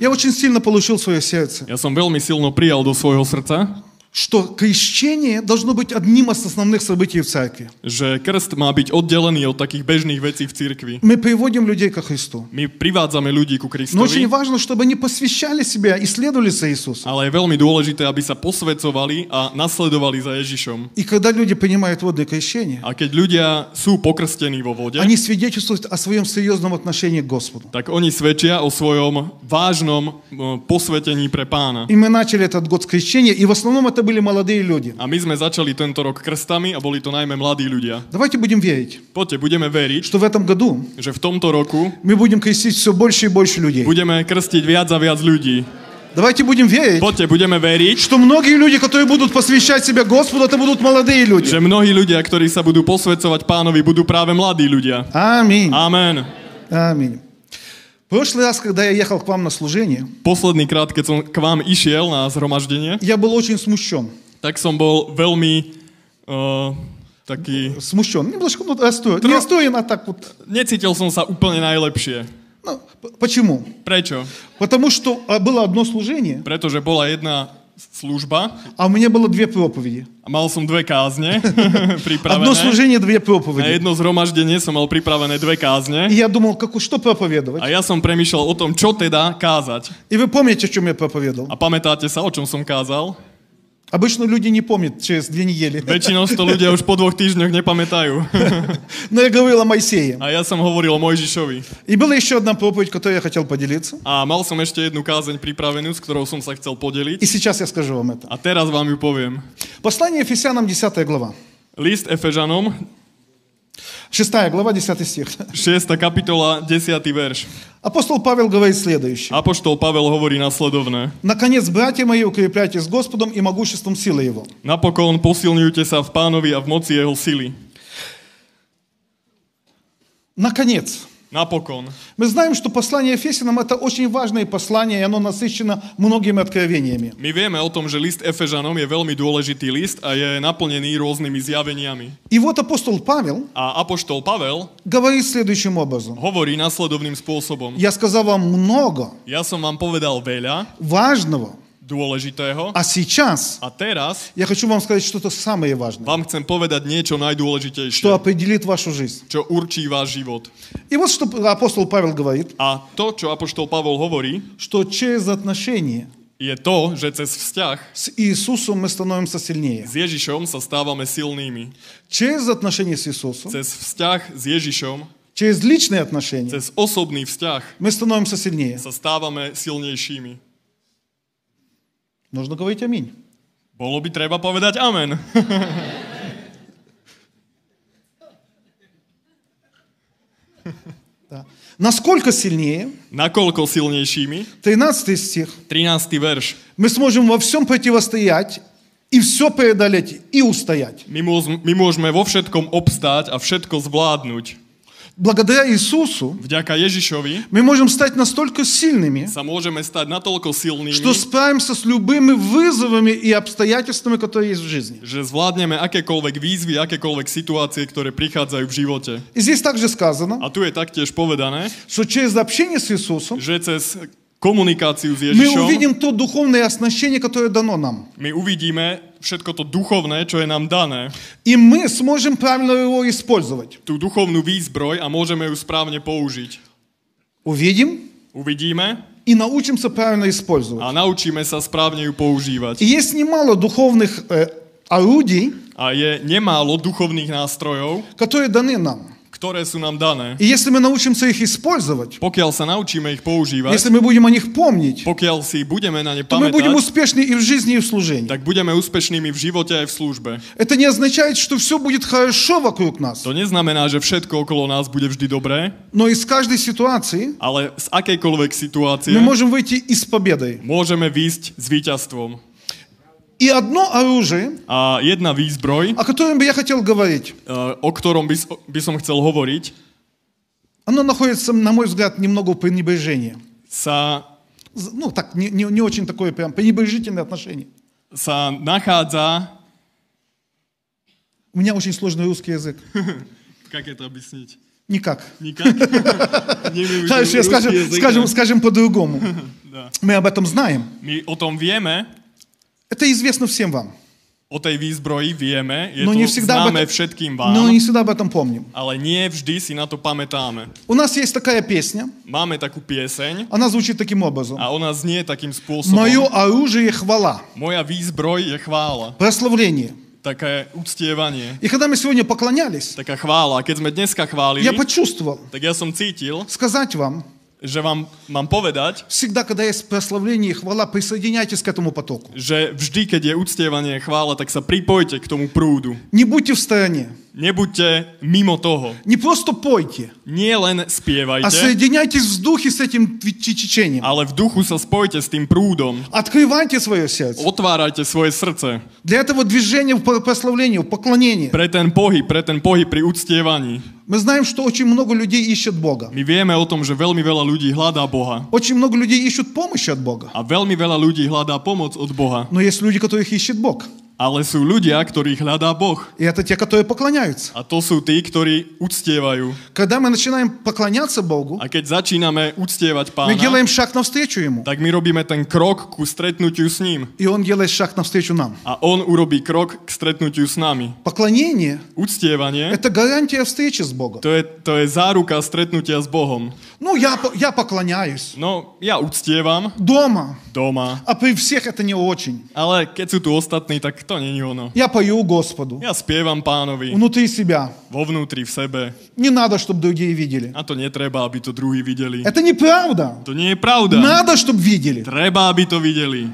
Я очень сильно получил свое сердце, Ja som veľmi silno prijal do svojho srdca, что крещение должно быть одним из основных событий в церкви. že krst má byť oddelený od takých bežných vecí v cirkvi. Мы приводим людей ко Христу. My privádzame ľudí ku Но очень Kristovi, важно, чтобы они посвящали себя и следовали за Иисусом. ale je veľmi dôležité, aby sa posvedcovali a nasledovali za Ježišom. И когда люди принимают водное крещение, A keď ľudia sú pokrstení vo vode, они свидетельствуют о своем серьезном отношении к Господу. tak oni svedčia o svojom vážnom e, posvetení pre pána. И мы начали этот год с крещения, и в основном это были молодые люди. A my sme začali tento rok krstami a boli to najmä mladí ľudia. Давайте будем верить, Poďte, budeme veriť, что в этом году že v tomto roku мы будем крестить все больше и больше людей. budeme krstiť viac a viac ľudí. Давайте будем верить, Poďte, budeme veriť, что многие люди, которые будут посвящать себя Господу, это будут молодые люди. že mnohí ľudia, ktorí sa budú posvedcovať pánovi, budú práve mladí ľudia. Аминь. Amen. Аминь. В прошлый раз, когда я ехал к вам на служение, Posledný krát, keď som k vám išiel na zhromaždenie, я был очень смущен. tak som bol veľmi uh, taký... Смущен. Немножко ну, расстроен. Не Тро- расстроен, а так вот. Necítil som sa úplne najlepšie. Ну, п- почему? Prečo? Потому что а, было одно служение, Pretože bola jedna služba а у меня было две проповеди. a mal som dve kázne Одно pripravené. служение, две Na проповеди. jedno zhromaždenie som mal pripravené dve И kázne я думал, как, что проповедовать. a ja som premýšľal o tom, čo teda kázať. И вы помните, о чем я проповедовал? A pamätáte sa, o čom som kázal? Обычно люди не помнят через две недели. Väčšinou to ľudia už po dvoch týždňoch nepamätajú. Но я говорил о Моисее. A ja som hovoril o Mojžišovi. И была еще одна проповедь, которой я хотел поделиться. A mal som ešte jednu kázeň pripravenú, s ktorou som sa chcel И podeliť. сейчас я скажу вам это. A teraz vám ju poviem. Послание Ефесянам, 10 глава. List Efežanom, 6 глава, 10 стих. 6. kapitola, 10. verš. Апостол Павел говорит следующее. Apoštol Pavel hovorí nasledovné. Наконец, братья мои, укрепляйтесь Господом и могуществом силы Его. Napokon posilňujte sa v pánovi a v moci jeho sily. Наконец. Napokon. Мы знаем, что послание Ефесянам это очень важное послание, и оно насыщено многими откровениями. My vieme o tom, že list Efežanom je veľmi dôležitý list a je naplnený rôznymi zjaveniami. И вот апостол Павел A apoštol Pavel говорит следующим образом. hovorí nasledovným spôsobom. Я сказал вам много Ja som vám povedal veľa важного, dôležitého а сейчас a teraz я хочу вам сказать что-то самое важное, vám chcem povedať niečo что najdôležitejšie, определит вашу жизнь. čo určí váš život. И вот что апостол Павел говорит, A to, čo apoštol Pavol hovorí, что через отношения je to, že cez vzťah с Иисусом мы становимся сильнее. s Ježišom sa stávame silnými. Через отношения с Иисусом, Cez vzťah s Ježišom, через личные отношения cez osobný vzťah мы становимся сильнее. sa stávame silnejšími. Нужно говорить аминь. Bolo by treba povedať amen. Да. Насколько сильнее, Nakoľko silnejšími? 13 стих, 13. verš. мы сможем во всем противостоять и все преодолеть и устоять. My, môž, my môžeme vo všetkom obstáť a všetko zvládnuť. Благодаря Иисусу Vďaka Ježišovi мы можем стать настолько сильными, sa môžeme stať natoľko silnými, что справимся с любыми вызовами и обстоятельствами, которые есть в жизни. že zvládneme akékoľvek výzvy, akékoľvek situácie, ktoré prichádzajú v živote. И здесь также сказано, A tu je taktiež povedané, что через общение с Иисусом že cez komunikáciu s мы Ježišom увидим то духовное оснащение, которое дано нам. my uvidíme všetko to duchovné, čo je nám dané, И мы сможем правильно его использовать. tú duchovnú výzbroj a môžeme ju správne použiť. Увидим Uvidíme и научимся правильно использовать. a naučíme sa správne ju používať. И есть немало духовных э, орудий, A je nemálo duchovných nástrojov, которые даны нам. ktoré sú nám dané. И если мы научимся их использовать, Pokiaľ sa naučíme ich používať, если мы будем о них помнить, pokiaľ si budeme na ne то мы будем pamätať, успешны и в жизни, и в служении. tak budeme úspešnými v živote aj v službe. Это не означает, что все будет хорошо вокруг нас, To neznamená, že všetko okolo nás bude vždy dobré, но из каждой ситуации ale z akejkoľvek situácie мы можем выйти и с победой. môžeme výjsť s víťazstvom. И одно оружие, A jedna výzbroj, о котором бы я хотел говорить, o ktorom by, s- by som chcel hovoriť, оно находится, на мой взгляд, немного в пренебрежении. sa, З- Ну, так, не, не, не очень такое прям пренебрежительное отношение. sa nachádza... У меня очень сложный русский язык. [LAUGHS] Как это объяснить? Никак. [LAUGHS] Хорошо, ruský скажем, скажем, скажем по-другому. [LAUGHS] Да. Мы об этом знаем. My o tom vieme, Это известно всем вам. o tej výzbroji vieme, je Но to не всегда, об známe этом, všetkým но vám, не всегда об этом помним. ale nie vždy si na to pamätáme. У нас есть такая песня, Máme takú pieseň она звучит таким образом. a ona znie takým spôsobom. Мое оружие хвала, Moja výzbroj je chvála, прославление. také uctievanie, И когда мы сегодня поклонялись, taká chvála. A Keď sme dneska chválili, я почувствовал tak ja som cítil, сказать вам, že vám mám povedať, всегда, когда есть прославление и хвала, присоединяйтесь к этому потоку. že vždy, keď je uctievanie a chvála, tak sa pripojte k tomu prúdu. Не будьте в стороне. Nebuďte mimo toho. Не просто пойте, Nie len а spievajte, соединяйтесь в духе с этим течением. течением. ale v duchu sa spojte s tým prúdom. Открывайте свое сердце. Otvárajte svoje srdce Для этого движения в прославлении, в поклонении. pre ten pohyb, pre ten pohyb pri uctievaní. Мы знаем, что очень много людей ищет Бога. My vieme o tom, že veľmi veľa ľudí hľadá Boha. Очень много людей ищут помощи от Бога. A veľmi veľa ľudí hľadá pomoc od Boha. Но есть люди, которых ищет Бог. Ale sú ľudia, ktorých hľadá Boh. И это те, которые поклоняются. A to sú tí, ktorí uctievajú. Когда мы начинаем поклоняться Богу, A keď začíname мы uctievať pána, делаем шаг навстречу Ему. tak my robíme ten krok ku stretnutiu s ním. И Он делает шаг навстречу нам. A on urobí krok k stretnutiu s nami. Поклонение Uctievanie, – это гарантия встречи с Богом. to je, to je záruka stretnutia s Bohom. Ну, я, по- я поклоняюсь No, ja uctievam дома, doma, а при всех это не очень. ale keď sú tu ostatní, tak to není ono. Я пою Господу Ja spievam pánovi внутри себя. vo vnútri, v sebe. Не надо, чтобы другие видели. A to netreba, aby to druhí videli. Это неправда. To nie je pravda. Надо, чтобы видели. Treba, aby to videli.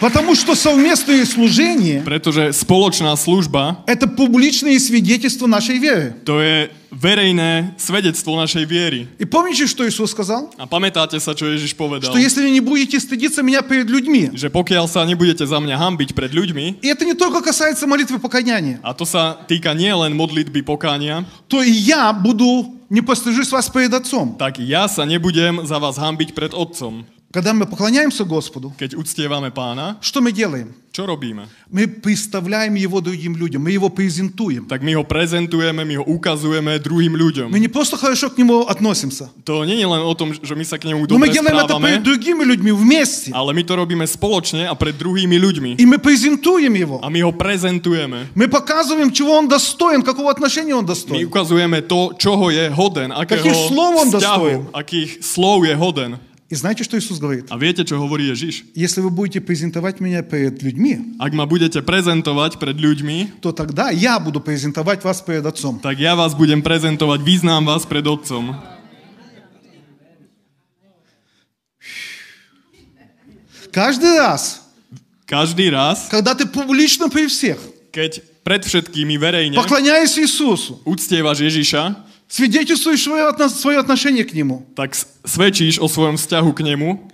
Потому что совместное служение Pretože spoločná služba – это публичное свидетельство нашей веры. to je verejné svedectvo našej viery. И помните, что Иисус сказал? A pamätáte sa, čo Ježiš povedal? Что если вы не будете стыдиться меня перед людьми, Že pokiaľ sa nebudete za mňa hambiť pred ľuďmi, и это не только касается молитвы покаяния, a to sa týka nielen modlitby pokánia, то и я буду, не постыжусь вас перед Отцом. tak ja sa nebudem za vás hambiť pred Otcom. Когда мы поклоняемся Господу, Keď uctievame pána, что мы делаем? čo robíme? Мы представляем Его другим людям, мы Его презентуем. Tak my ho prezentujeme, my ho ukazujeme druhým ľuďom. Мы не просто хорошо к Нему относимся, To nie je len o tom, že my sa k nemu но мы dobre делаем это перед správame, другими людьми вместе. ale my to robíme spoločne a pred druhými ľuďmi. И мы презентуем Его. A my ho prezentujeme. Мы показываем, чего Он достоин, какого отношения Он My достоин. ukazujeme to, čoho je hoden, akého Akých slov on dostojen? vzťahu, akých slov je hoden. И знаете, что Иисус говорит? A viete, čo hovorí Ježiš? Если вы будете презентовать меня перед людьми, Ak ma budete prezentovať pred ľuďmi, то тогда я буду презентовать вас перед Отцом. tak ja vás budem prezentovať, vyznám vás pred Otcom. Каждый раз, Každý raz, когда ты публично при всех keď pred všetkými verejne поклоняясь Иисусу, uctievaš Ježiša, свидетельствуешь свое, отно- свое отношение к Нему, tak s- svedčíš o svojom vzťahu k nemu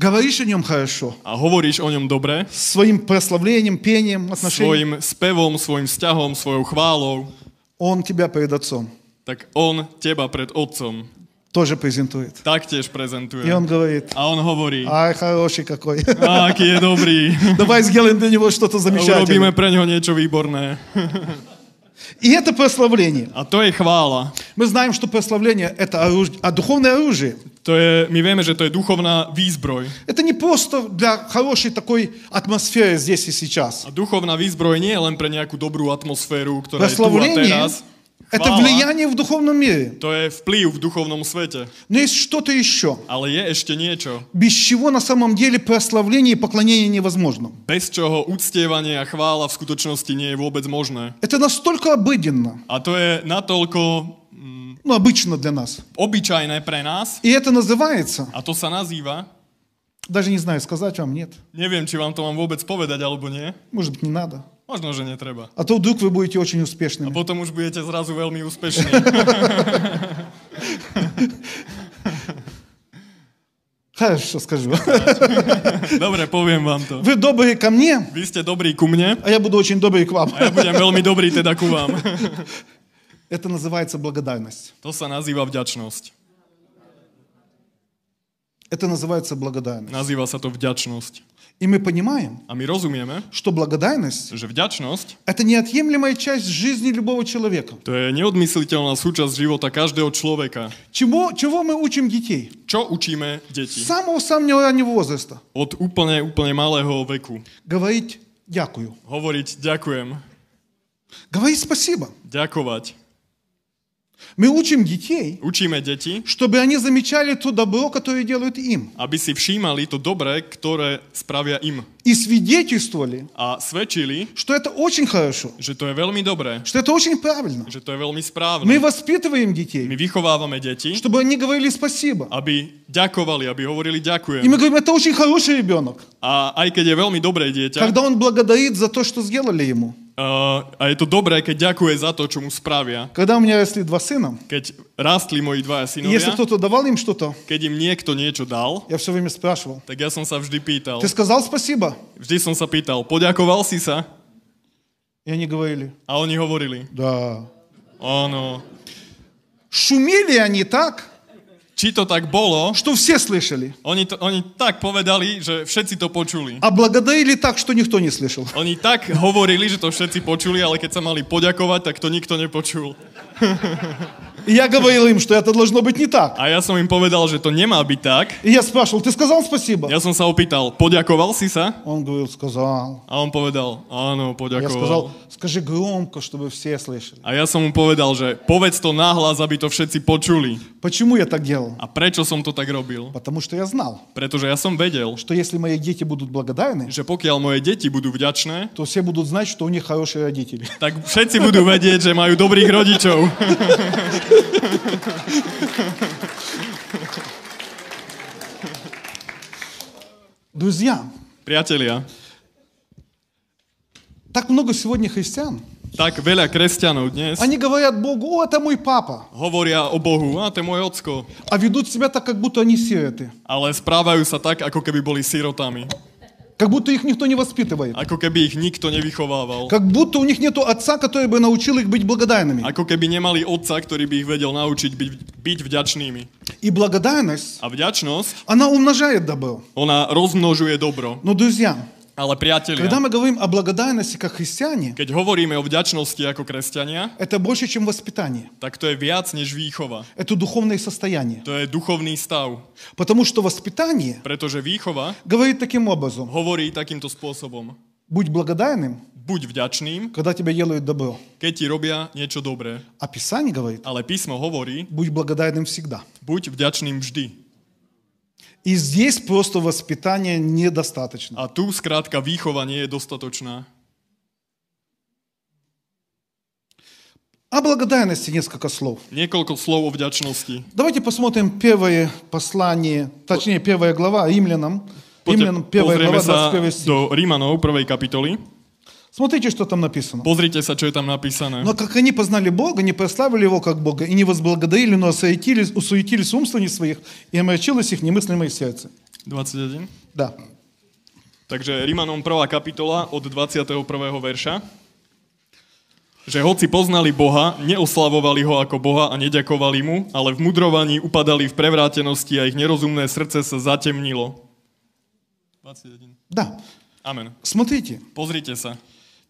говоришь о Нем хорошо, a hovoríš o ňom dobre, своим прославлением, пением, отношением, svojim spevom, svojim vzťahom, svojou chválou, Он тебя перед Отцом tak on teba pred Otcom тоже презентует. taktiež prezentuje. И Он говорит, A on hovorí, ай, хороший какой. a aký je dobrý. Давай сделаем для Него что-то A замечательное. urobíme pre ňo niečo výborné. И это прославление. A to je chvála. Мы знаем, что прославление – это оружие, а духовное оружие To je, my vieme, že to je duchovná výzbroj. – это не просто для хорошей такой атмосферы здесь и сейчас. A duchovná výzbroj nie je len pre nejakú dobrú atmosféru, ktorá je tu a teraz. – это Chvála, влияние в духовном мире. to je vplyv v duchovnom svete. Но есть что-то еще, Ale je ešte niečo, без чего на самом деле прославление и поклонение невозможно. bez čoho uctievanie a chvála v skutočnosti nie je vôbec možné. Это настолько обыденно, A to je natoľko ну, обычно для нас. obyčajné pre nás И это называется, a to sa nazýva, даже не знаю, сказать вам нет, neviem, či vám to mám vôbec povedať alebo nie, может быть, не надо. Можно уже не треба. А то вдруг вы будете дуже успішними. Або тому ж будете зразу вельми успішні. Хорошо, скажу. Добре, повім вам то. Вы добрі ко мне. Ви сте добрі ку мне. А я буду очень добрый к вам. А я буду вельми добрый тогда к вам. Это называется благодарность. То се назива вдячність. Это называется благодарность. Sa to vďačnosť. И мы понимаем, A my rozumieme, что благодарность že vďačnosť – это неотъемлемая часть жизни любого человека. to je neodmysliteľná súčasť života každého človeka. Чего, чего мы учим детей? Čo učíme С deti? самого-самого раннего возраста. Od úplne, úplne malého veku. Говорить «дякую». Hovoriť ďakujem, Говорить «спасибо». ďakovať. Мы учим детей, Učíme deti, чтобы они замечали то добро, которое делают им. aby si všímali to dobré, ktoré spravia im. И свидетельствовали, A svedčili, что это очень хорошо, že to je veľmi dobré, что это очень правильно. že to je veľmi správne. Мы воспитываем My детей, vychovávame deti, чтобы они говорили «спасибо». aby ďakovali, aby hovorili И ďakujem. мы говорим, это очень хороший ребенок, A aj keď je veľmi dobré dieťa, когда он благодарит за то, что сделали ему. a, a je to dobré, keď ďakuje za to, čo mu spravia. Когда у меня росли два сына, Keď rástli moji dvaja и если synovia, кто-то давал им что-то, keď im niekto niečo dal, я все время спрашивал, tak ja som sa vždy pýtal. ты сказал спасибо? Vždy som sa pýtal, poďakoval si sa? И они говорили, A oni hovorili, да. áno. Шумели они так, Či to tak bolo, что все слышали, oni, to, oni tak povedali, že všetci to počuli. а благодарили так, что никто не слышал. Oni tak hovorili, že to všetci počuli, ale keď sa mali poďakovať, tak to nikto nepočul. [LAUGHS] И я говорил им, что это должно быть не так. A ja som im povedal, že to nemá byť tak. И я спрашивал, ты сказал спасибо? Ja som sa opýtal, poďakoval si sa? Он говорил, сказал. A on povedal, áno, Я сказал, poďakoval. скажи громко, чтобы все слышали. A ja som mu povedal, že povedz to nahlas, aby to všetci počuli. Почему я так делал? A prečo som to tak robil? Потому что я знал, Pretože ja som vedel, что если мои дети будут благодарны, že pokiaľ moje deti budú vďačné, то все будут знать, что у них хорошие родители. tak všetci budú vedieť, že majú dobrých rodičov. Друзья, Priatelia, так много сегодня христиан. tak veľa kresťanov dnes Они говорят Богу, о, это мой папа. hovoria o Bohu, a to je môj ocko, А ведут себя так, как будто они сироты. ale správajú sa tak, ako keby boli sirotami. Как будто их никто не воспитывает. Ako keby ich nikto nevychovával. Как будто у них нет отца, который бы научил их быть благодарными. Ako keby nemali otca, ktorý by ich vedel naučiť byť, byť vďačnými. И благодарность, A vďačnosť, она умножает добро. ona rozmnožuje dobro. Но, друзья, Ale priatelia, когда мы говорим о благодарности как христиане, keď hovoríme o vďačnosti ako kresťania, это больше, чем воспитание. tak to je viac než výchova. Это духовное состояние. To je duchovný stav. Потому что воспитание Pretože výchova говорит таким образом. hovorí takýmto spôsobom. Будь благодарным, Buď vďačným, когда тебе делают добро. keď ti robia niečo dobré. А Писание говорит, Ale písmo hovorí, будь благодарным всегда. buď vďačným vždy. И здесь просто воспитание недостаточно. A tu skrátka výchova nie je dostatočná. О благодарности несколько слов. Niekoľko slov o vďačnosti. Давайте посмотрим первое послание, точнее первая глава Римлянам. Римлянам первая глава, sa 21 стих. do Rímanov, prvej kapitoly. Смотрите, что там написано. Pozrite sa, čo je tam napísané. Но как они познали Бога, не прославили Его как Бога, и не возблагодарили, но осуетились, усуетились умствований своих, и омрачилось их немыслимое сердце. 21. Да. Takže Rímanom 1. kapitola od 21. verša. Že hoci poznali Boha, neoslavovali ho ako Boha a neďakovali mu, ale v mudrovaní upadali v prevrátenosti a ich nerozumné srdce sa zatemnilo. 21. Да. Amen. Смотрите, Pozrite sa.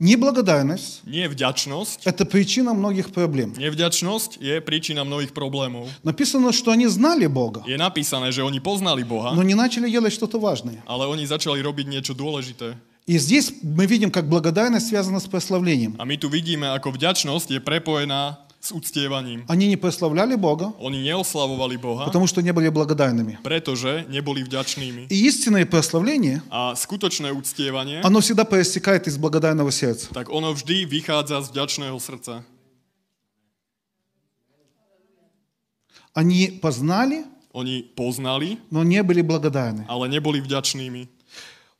неблагодарность Nie vďačnosť. – это причина многих проблем. Nevďačnosť je príčina mnohých problémov. Написано, что они знали Бога, Je napísané, že oni poznali Boha, но не начали делать что-то важное. ale oni začali robiť niečo dôležité. И здесь мы видим, как благодарность связана с прославлением. A my tu vidíme, ako vďačnosť je prepojená s uctievaním. Они не прославляли Бога, Oni neoslavovali Boha, потому что не были благодарными. pretože neboli vďačnými. И истинное прославление, A skutočné uctievanie, оно всегда проистекает из благодарного сердца. tak ono vždy vychádza z vďačného srdca. Они познали, Oni poznali, но не были благодарны. ale neboli vďačnými.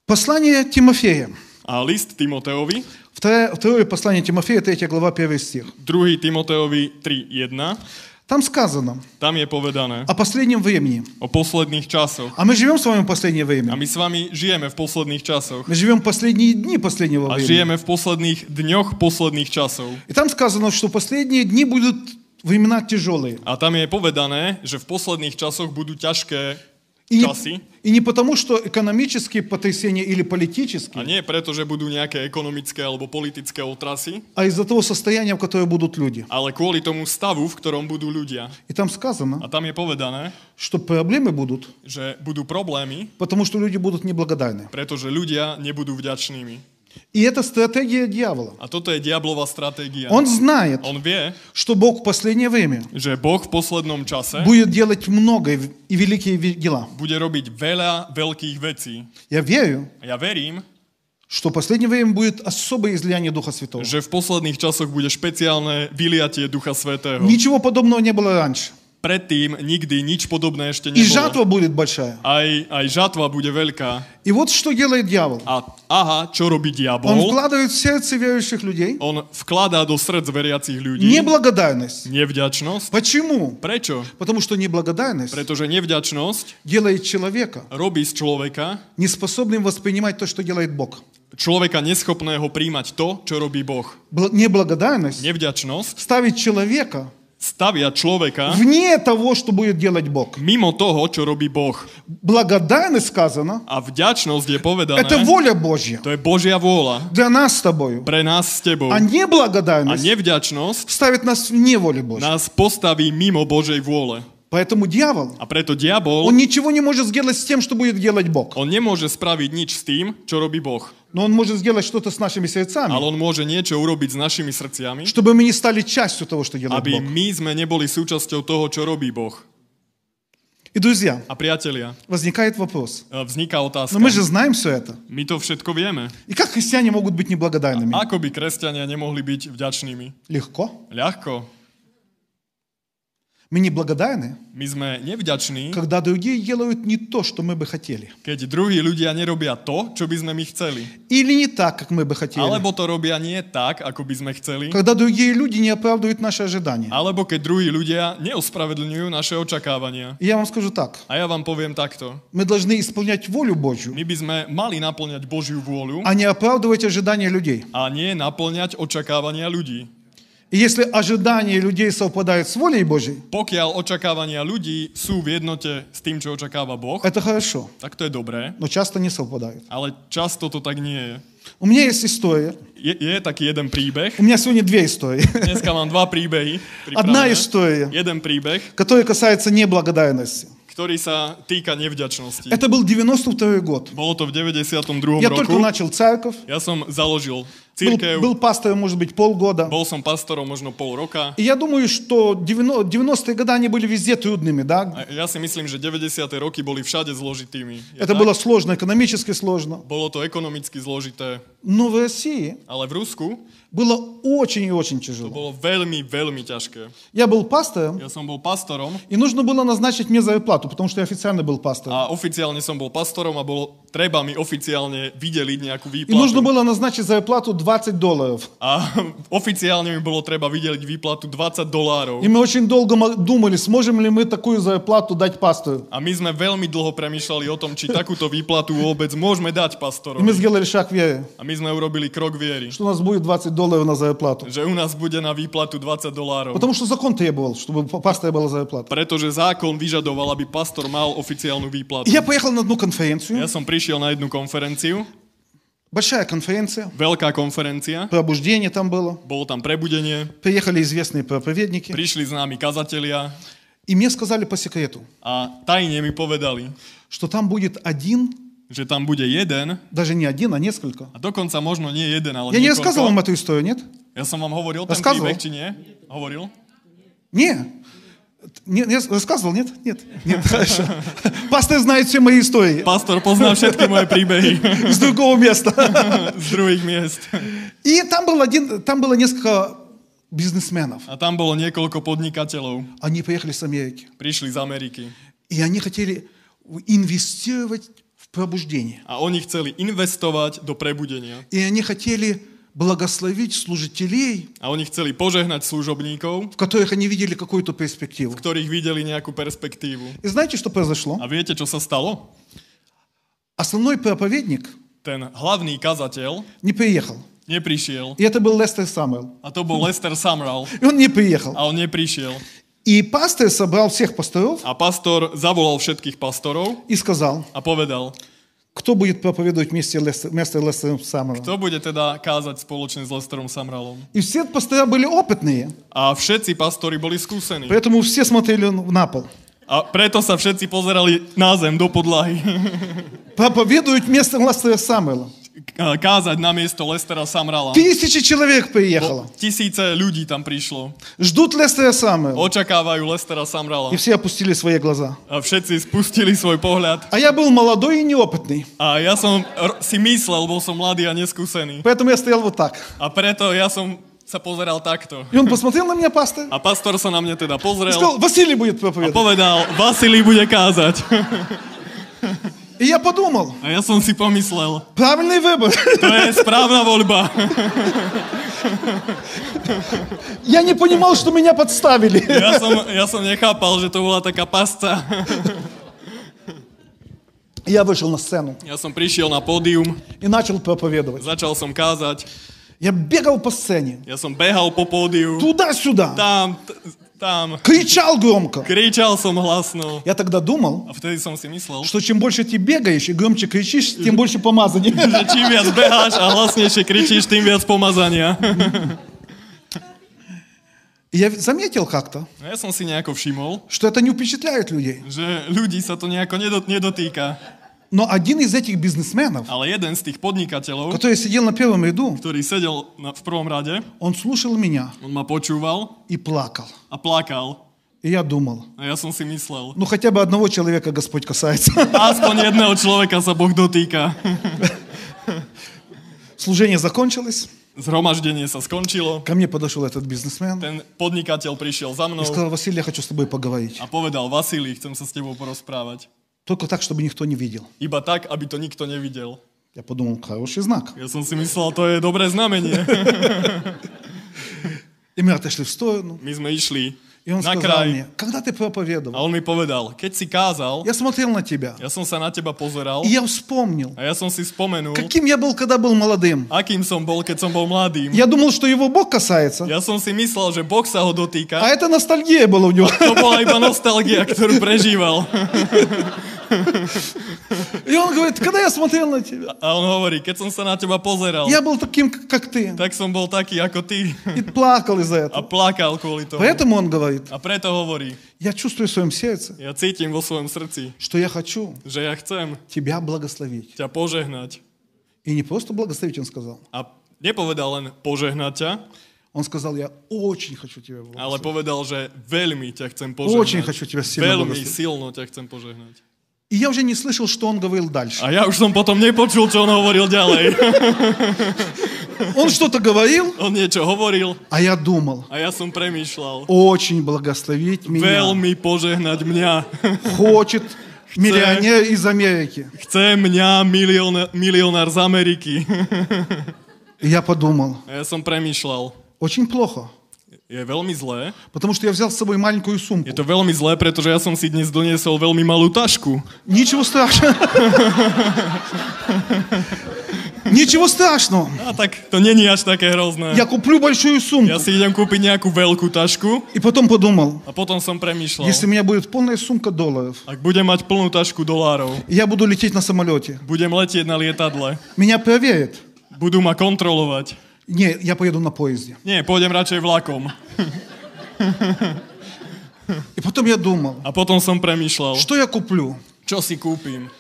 Послание Тимофея. A list Timoteovi, Второе, второе послание Тимофея, 3 глава, 1 стих. 2. Timoteovi 3.1, Там сказано tam je povedané о последнем времени. o posledných časoch. А мы живем с вами в последнее A время. my s vami žijeme v posledných časoch. Мы живем в последние дни последнего A времени. žijeme v posledných dňoch posledných časov. И там сказано, что последние дни будут времена тяжелые. A tam je povedané, že v posledných časoch budú ťažké И не, časy. и не потому, что экономические потрясения или A политические, nie preto, že budú nejaké ekonomické alebo politické otrasy, а из-за того состояния, в которое будут люди. ale kvôli tomu stavu, v ktorom budú ľudia. И там сказано, A tam je povedané, что проблемы будут, že budú problémy, потому что люди будут неблагодарны. pretože ľudia nebudú vďačnými. И это стратегия дьявола. A toto je diablová stratégia. Он знает, On vie, что Бог в последнее время že Boh v poslednom čase будет делать много и и великие ве- дела. bude robiť veľa veľkých vecí. Я верю, A ja verím, что в последнее время будет особое излияние Духа Святого. že v posledných časoch bude špeciálne vyliatie Ducha Svetého. Ничего подобного не было раньше. Predtým nikdy nič podobné ešte И nebolo. жатва будет большая. Aj, aj žatva bude veľká. И вот что делает дьявол. A aha, čo robí Он diabol? вкладывает в сердце верующих людей On vkladá do srdc veriacich ľudí неблагодарность. nevďačnosť. Почему? Prečo? Потому что неблагодарность Pretože nevďačnosť делает человека robí z človeka неспособным воспринимать то, что делает Бог. človeka neschopného príjmať to, čo robí Boh. Бл- Неблагодарность Nevďačnosť ставит человека stavia človeka вне того, что будет делать Бог. mimo toho, čo robí Boh. Благодарность сказано, A vďačnosť je povedané, это воля Божья to je Božia vôľa для нас с тобою. pre nás s tebou. А A неблагодарность nevďačnosť ставит нас вне воли Божьей. nás postaví mimo Božej vôle. Поэтому дьявол, A preto diabol, он ничего не может сделать с тем, что будет делать Бог. on nemôže spraviť nič s tým, čo robí Boh. Но он может сделать что-то с нашими Ale сердцами, on môže niečo urobiť s našimi srdciami, чтобы мы не стали частью того, что делает aby Бог. my sme neboli súčasťou toho, čo robí Boh. И, друзья, A priatelia, возникает вопрос. e, vzniká otázka. Но мы же знаем все это. My to všetko vieme. И как христиане могут быть неблагодарными? Ako by kresťania nemohli byť vďačnými? Легко. Ľahko. Мы неблагодарны, My sme nevďační, когда другие делают не то, что мы бы хотели. keď druhí ľudia nerobia to, čo by sme my chceli. Или не так, как мы бы хотели. Alebo to robia nie tak, ako by sme chceli. Когда другие люди не оправдывают наши ожидания. Alebo keď druhí ľudia neospravedlňujú naše očakávania. И я вам скажу так. A ja vám poviem takto. Мы должны исполнять волю Божью, My by sme mali naplňať Božiu vôľu а не оправдывать ожидания людей. a nie naplňať očakávania ľudí. И если ожидания людей совпадают с волей Божьей, Pokiaľ očakávania ľudí sú v jednote s tým, čo očakáva Boh, это хорошо, tak to je dobré, но часто не совпадают. ale často to tak nie je. У меня есть история. Je, je taký jeden príbeh. У меня сегодня две истории. Dneska mám dva príbehy. Одна история, Jeden príbeh, которая касается неблагодарности. ktorý sa týka nevďačnosti. Это был 92 год. Bolo to v 92. Я только roku. начал церковь, Ja som založil церковь. Был, был пастором, может быть, полгода. Был сам пастором, можно полрока. И я думаю, что 90-е годы они были везде трудными, да? А я си мислим, что 90-е годы были всюду зложитыми. Это так? было сложно, экономически сложно. Было то экономически зложите. Но в России... Але в Руску было очень и очень to тяжело. bolo veľmi, veľmi ťažké. Я был пастором, Ja som bol pastorom и нужно было назначить мне зарплату, потому что я официально был пастором. a oficiálne som bol pastorom a bolo treba mi oficiálne vydeliť nejakú И нужно výplatu. было назначить зарплату 20 долларов. A oficiálne mi bolo treba vydeliť výplatu 20 dolárov. И мы очень долго мо- думали, сможем ли мы такую зарплату дать пастору. A my sme veľmi dlho premýšľali o tom, či takúto výplatu vôbec môžeme dať И pastorovi. мы сделали шаг веры, A my sme urobili krok viery, что у нас будет 20 долларов на зарплату. že u nás bude na výplatu 20 dolárov. Потому что закон требовал, чтобы у пастора была зарплата. Pretože zákon vyžadoval, aby pastor mal oficiálnu výplatu. И я поехал на одну конференцию, Ja som prišiel na jednu konferenciu, большая конференция, veľká konferencia, пробуждение там было. bolo tam prebudenie, Приехали известные проповедники. prišli s nami kazatelia И мне сказали по секрету, a tajne mi povedali, что там будет один, že tam bude jeden, даже не один, а несколько. a dokonca možno nie jeden, ale Я не рассказывал вам эту историю, нет? Ja som vám hovoril ten príbeh, či nie? Hovoril? Не. Не, не рассказывал, нет? Нет. Нет, [LAUGHS] хорошо. Пастор знает все мои истории Pastor pozná všetky moje príbehy с другого места. z druhých miest. И там был один, там было несколько бизнесменов. A tam bolo niekoľko podnikateľov. Они приехали с Америки. Prišli z Ameriky. И они хотели инвестировать пробуждение. А они хотели инвестовать до пробудения. И они хотели благословить служителей. А они хотели пожегнать служебников. В которых они видели какую-то перспективу. В которых видели некую перспективу. И знаете, что произошло? А видите, что стало? Основной проповедник. Ten главный казатель. Не приехал. Не пришел. И это был Лестер Самуэл. А то был Лестер Самрал. И он не приехал. А он не пришел. И пастор собрал всех пасторов A pastor zavolal všetkých pastorov и сказал, a povedal, кто будет проповедовать вместе, Лестер- вместо Лестера Саммера. kto bude teda kázať spoločne s Lesterom Samralom. И все пастора были опытные, A všetci pastori boli skúsení. поэтому все смотрели на пол. A preto sa všetci pozerali na zem, do podlahy. Проповедуют вместо Лестера Саммера. K- Kázať na miesto Lestera Samrala. Тысячи человек приехало. Tisíce ľudí tam prišlo. Ждут Лестера Саммера. Očakávajú Lestera Samrala. И все опустили свои глаза. A všetci spustili svoj pohľad. А я был молодой и неопытный. A ja som r- si myslel, bol som mladý a neskúsený. Поэтому я стоял вот так. A preto ja som sa pozeral takto. И он посмотрел на меня, пастор, A pastor sa na mňa teda и pozrel сказал, Василий будет a проповедовать. povedal, Vasilij bude kázať. И я подумал, A ja som si pomyslel, правильный выбор. to je správna voľba. Я не понимал, что меня подставили. Ja som, ja som nechápal, že to bola taká pasca. Я вышел на сцену Ja som prišiel na pódium, и начал проповедовать. začal som kázať, Я бегал по сцене, ja som behal po pódiu, туда-сюда, tam, там кричал громко. Кричал самогласно. Я тогда думал, а втedy сам си мислил, что чем больше ты бегаешь и громче кричишь, тем больше помазания. Чем вец бегаешь, а гласнейше кричишь, тем вец помазания. Я заметил как-то, я сам си няко вшимал, что это не впечатляет людей. Что люди са то няко не, до, не дотыка. Но один из этих бизнесменов, Ale jeden z tých podnikateľov, который сидел на первом ряду, ktorý sedel na, v prvom rade, он слушал меня on ma počúval и плакал. a plakal. И я думал, A ja som si myslel, ну хотя бы одного человека Господь касается. aspoň jedného človeka sa Boh dotýka. Служение закончилось. Zhromaždenie sa skončilo, Ко мне подошел этот бизнесмен ten podnikateľ prišiel za и mnou сказал, Василий, я хочу с тобой поговорить. a povedal, Vasilij, chcem sa s tebou porozprávať. Только так, чтобы никто не видел. Iba tak, aby to nikto nevidel. Я подумал, хороший знак. Ja som si myslel, to je dobré znamenie. [LAUGHS] И мы отошли в сторону. My sme išli И он na сказал kraj мне, когда ты a проповедовал, on mi povedal, keď si kázal, я смотрел на тебя, ja som sa na teba pozeral и я вспомнил, a ja som si spomenul, каким я был, когда был молодым. akým som bol, keď som bol mladým. Я думал, что его Бог касается, Ja som si myslel, že Boh sa ho а dotýka. это ностальгия была у него. To bola iba nostalgia, ktorú prežíval. И он говорит, когда я смотрел на тебя, A on hovorí, keď som sa na teba pozeral, я был таким, к- как ты, tak som bol taký ako ty и плакал из-за a этого. plakal kvôli tomu. Поэтому он говорит, A preto hovorí, я чувствую в своем сердце, ja cítim vo svojom srdci, что я хочу že ja chcem тебя благословить. ťa požehnať. И не просто благословить, он сказал. A nepovedal len požehnať ťa, Он сказал, я очень хочу тебя ale благословить. povedal, že veľmi ťa chcem Очень požehnať. хочу тебя сильно Veľmi благословить. silno ťa chcem požehnať. И я уже не слышал, что он говорил дальше. А я уже там потом не почул, что он говорил дальше. [LAUGHS] Он что-то говорил? Он нечего говорил. А я думал. А я сам промышлял. Очень благословить меня. Велми пожегнать меня. Хочет [LAUGHS] миллионер из Америки. Хце меня миллионер, миллионер из Америки. [LAUGHS] Я подумал. А я сам промышлял. Очень плохо. Je veľmi zlé. Потому что я взял с собой маленькую сумку. Je to veľmi zlé, pretože ja som si dnes doniesol veľmi malú tašku. Ничего страшного. [LAUGHS] Ничего страшного. A tak to není až také hrozné. Я куплю большую Ja сумку. si idem kúpiť nejakú veľkú tašku И потом подумал, a potom som premýšľal. если у меня будет полная сумка долларов, Ak budem mať plnú tašku dolárov, и я буду лететь на самолете, budem letieť na lietadle, меня проверят. budú ma kontrolovať. Не, я поеду на поезде. Nie, pôjdem radšej vlakom. И потом я думал, A potom som premýšľal, что я куплю? čo si kúpim.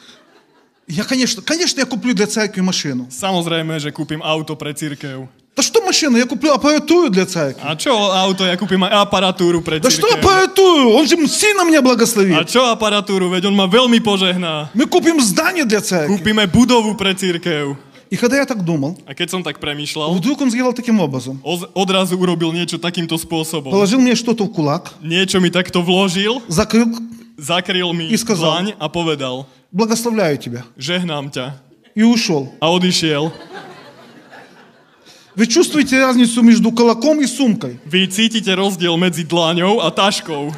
Я, конечно, конечно, я куплю для церкви машину. Samozrejme, že kúpim auto pre církev. Да что машина? Я куплю аппаратуру для церкви. A čo auto? Ja kúpim aj aparatúru pre Да что církev. аппаратуру? Он же сильно меня A благословит. čo aparatúru? Veď on ma veľmi požehná. Мы купим здание для церкви. Kúpime budovu pre církev. И когда я так думал, A keď som tak premýšľal, вдруг он сделал таким образом. oz- odrazu urobil niečo takýmto spôsobom. Положил мне что-то в кулак, Niečo mi takto vložil, закрыл, zakryl mi I skazal. dlaň a povedal, благословляю тебя. žehnám ťa. И ушел. A odišiel. Вы чувствуете разницу между кулаком и сумкой? Vy cítite rozdiel medzi dlaňou a taškou.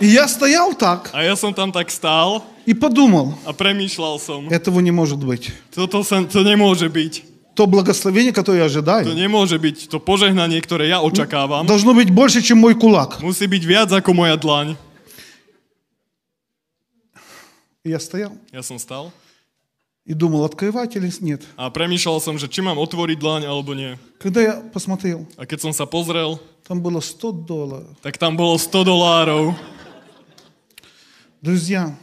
И я стоял так A ja som tam tak stál И подумал, а промышлял сам. Этого не может быть. То, то, то не может быть. То благословение, которое я ожидаю. То не может быть. То пожегнание, которое я очакавам. Должно быть больше, чем мой кулак. Муси быть вяз, как моя длань. Я стоял. Я сам стал. И думал, открывать или нет. А промышлял сам же, чем мам отворить длань, або не. Когда я посмотрел. А когда он сапозрел. Там было 100 долларов. Так там было 100 долларов. Друзья,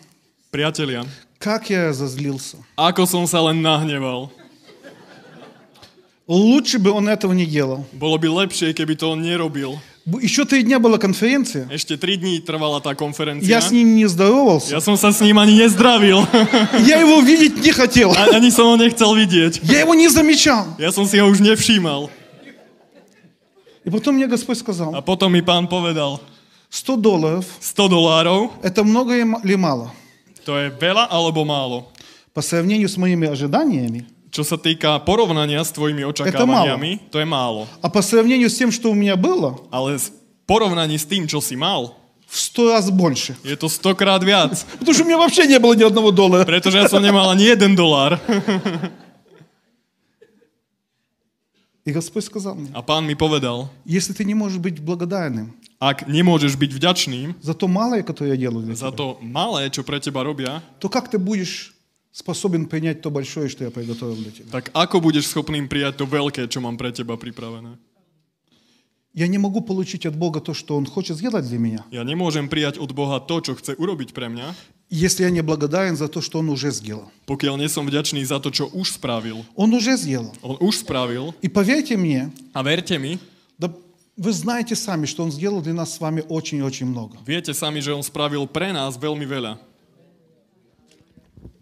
Priatelia, как я зазлился! Ако som sa len нагневал! Лучше бы он этого не делал. Было бы лучше, если бы то он не робил. Еще три дня была конференция. Еще три дня тривала та конференция. Я с ним не здоровался. Я сам с ним не здравил. Я его видеть не хотел. А, а они со мной не хотел видеть. Я его не замечал. Я сам его уже не вшимал. И потом мне Господь сказал. А потом и пан поведал. 100 долларов. 100 долларов. Это много или мало? to je veľa alebo málo? По сравнению с моими ожиданиями, Čo sa týka porovnania s tvojimi očakávaniami, to je málo. а по сравнению с тем, что у меня было, Ale v porovnaní s tým, čo si mal, в 100 раз больше. je to stokrát viac. Потому что у меня вообще не было ни одного доллара. Pretože ja som nemal ani jeden dolár. И Господь сказал мне, A pán mi povedal, если ты не можешь быть благодарным ak nemôžeš byť vďačným за то малое, которое я делаю для za тебя, to malé, čo pre teba robia, то как ты будешь способен принять то большое, что я приготовил для тебя? tak ako budeš schopným prijať to veľké, čo mám pre teba pripravené? Я не могу получить от Бога то, что Он хочет сделать для меня, Ja nemôžem prijať od Boha to, čo chce urobiť pre mňa, если я не благодарен за то, что Он уже сделал. pokiaľ nie som vďačný za to, čo už spravil. Он уже сделал. On už spravil И поверьте мне, a verte mi, да вы знаете сами, что Он сделал для нас с вами очень-очень много. viete sami, že on spravil pre nás veľmi veľa.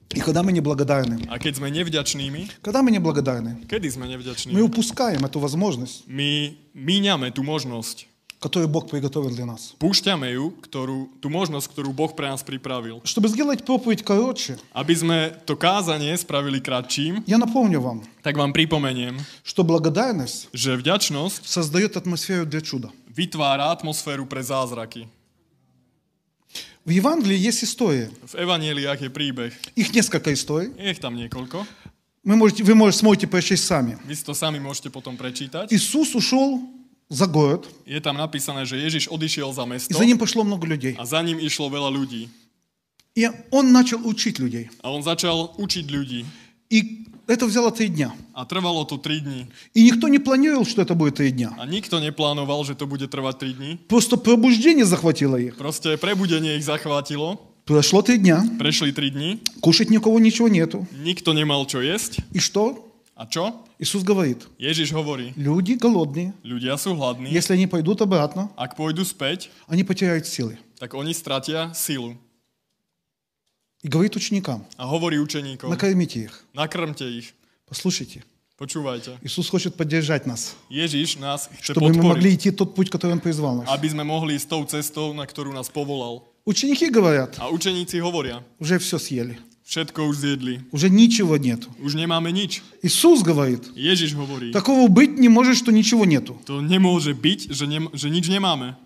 И когда мы неблагодарны, A keď sme nevďačnými, когда мы неблагодарны, kedy sme мы nevďační? упускаем эту возможность, My míňame tú možnosť. которую Бог приготовил для нас. Púšťame ju, ktorú, tú možnosť, ktorú Boh pre nás pripravil. Чтобы сделать проповедь короче, Aby sme to kázanie spravili kratším, я напомню вам, tak vám pripomeniem, что благодарность že vďačnosť создает атмосферу для чуда. vytvára atmosféru pre zázraky. В Евангелии есть история. V evanieliách je príbeh. Их несколько историй. Je ich tam niekoľko. Вы, можете, вы можете, сможете прочесть сами. Vy si to sami môžete potom prečítať. Иисус ушел за город, Je tam napísané, že Ježiš odišiel za и mesto за ним пошло много людей. a za ním išlo veľa ľudí. И он начал учить людей. A on začal učiť ľudí. И это взяло три дня. A trvalo to 3 dní. И никто не планировал, что это будет три дня. A nikto neplánoval, že to bude trvať 3 dní. Просто пробуждение захватило их. Proste prebudenie ich zachvátilo. Прошло три дня, Prešli 3 dní. кушать никого ничего нету. Nikto nemal čo jesť. И что? A čo? Иисус говорит, Ježiš hovorí, люди голодные, ľudia sú hladní. если они пойдут обратно, Ak pôjdu späť, они потеряют силы. tak oni stratia silu. И говорит ученикам, A hovorí učeníkom, накормите их. nakrmte ich. Послушайте, Počúvajte. Иисус хочет поддержать нас, Ježiš nás chce чтобы мы могли podporiť, идти тот путь, который Он призвал нас. aby sme mohli ísť tou cestou, na ktorú nás povolal. Ученики говорят, A učeníci hovoria, уже все съели, Všetko už zjedli, уже ничего нету. už nemáme nič. Иисус говорит, Ježiš hovorí, такого быть не может, что ничего нету. to nemôže byť, že, nem, že nič nemáme.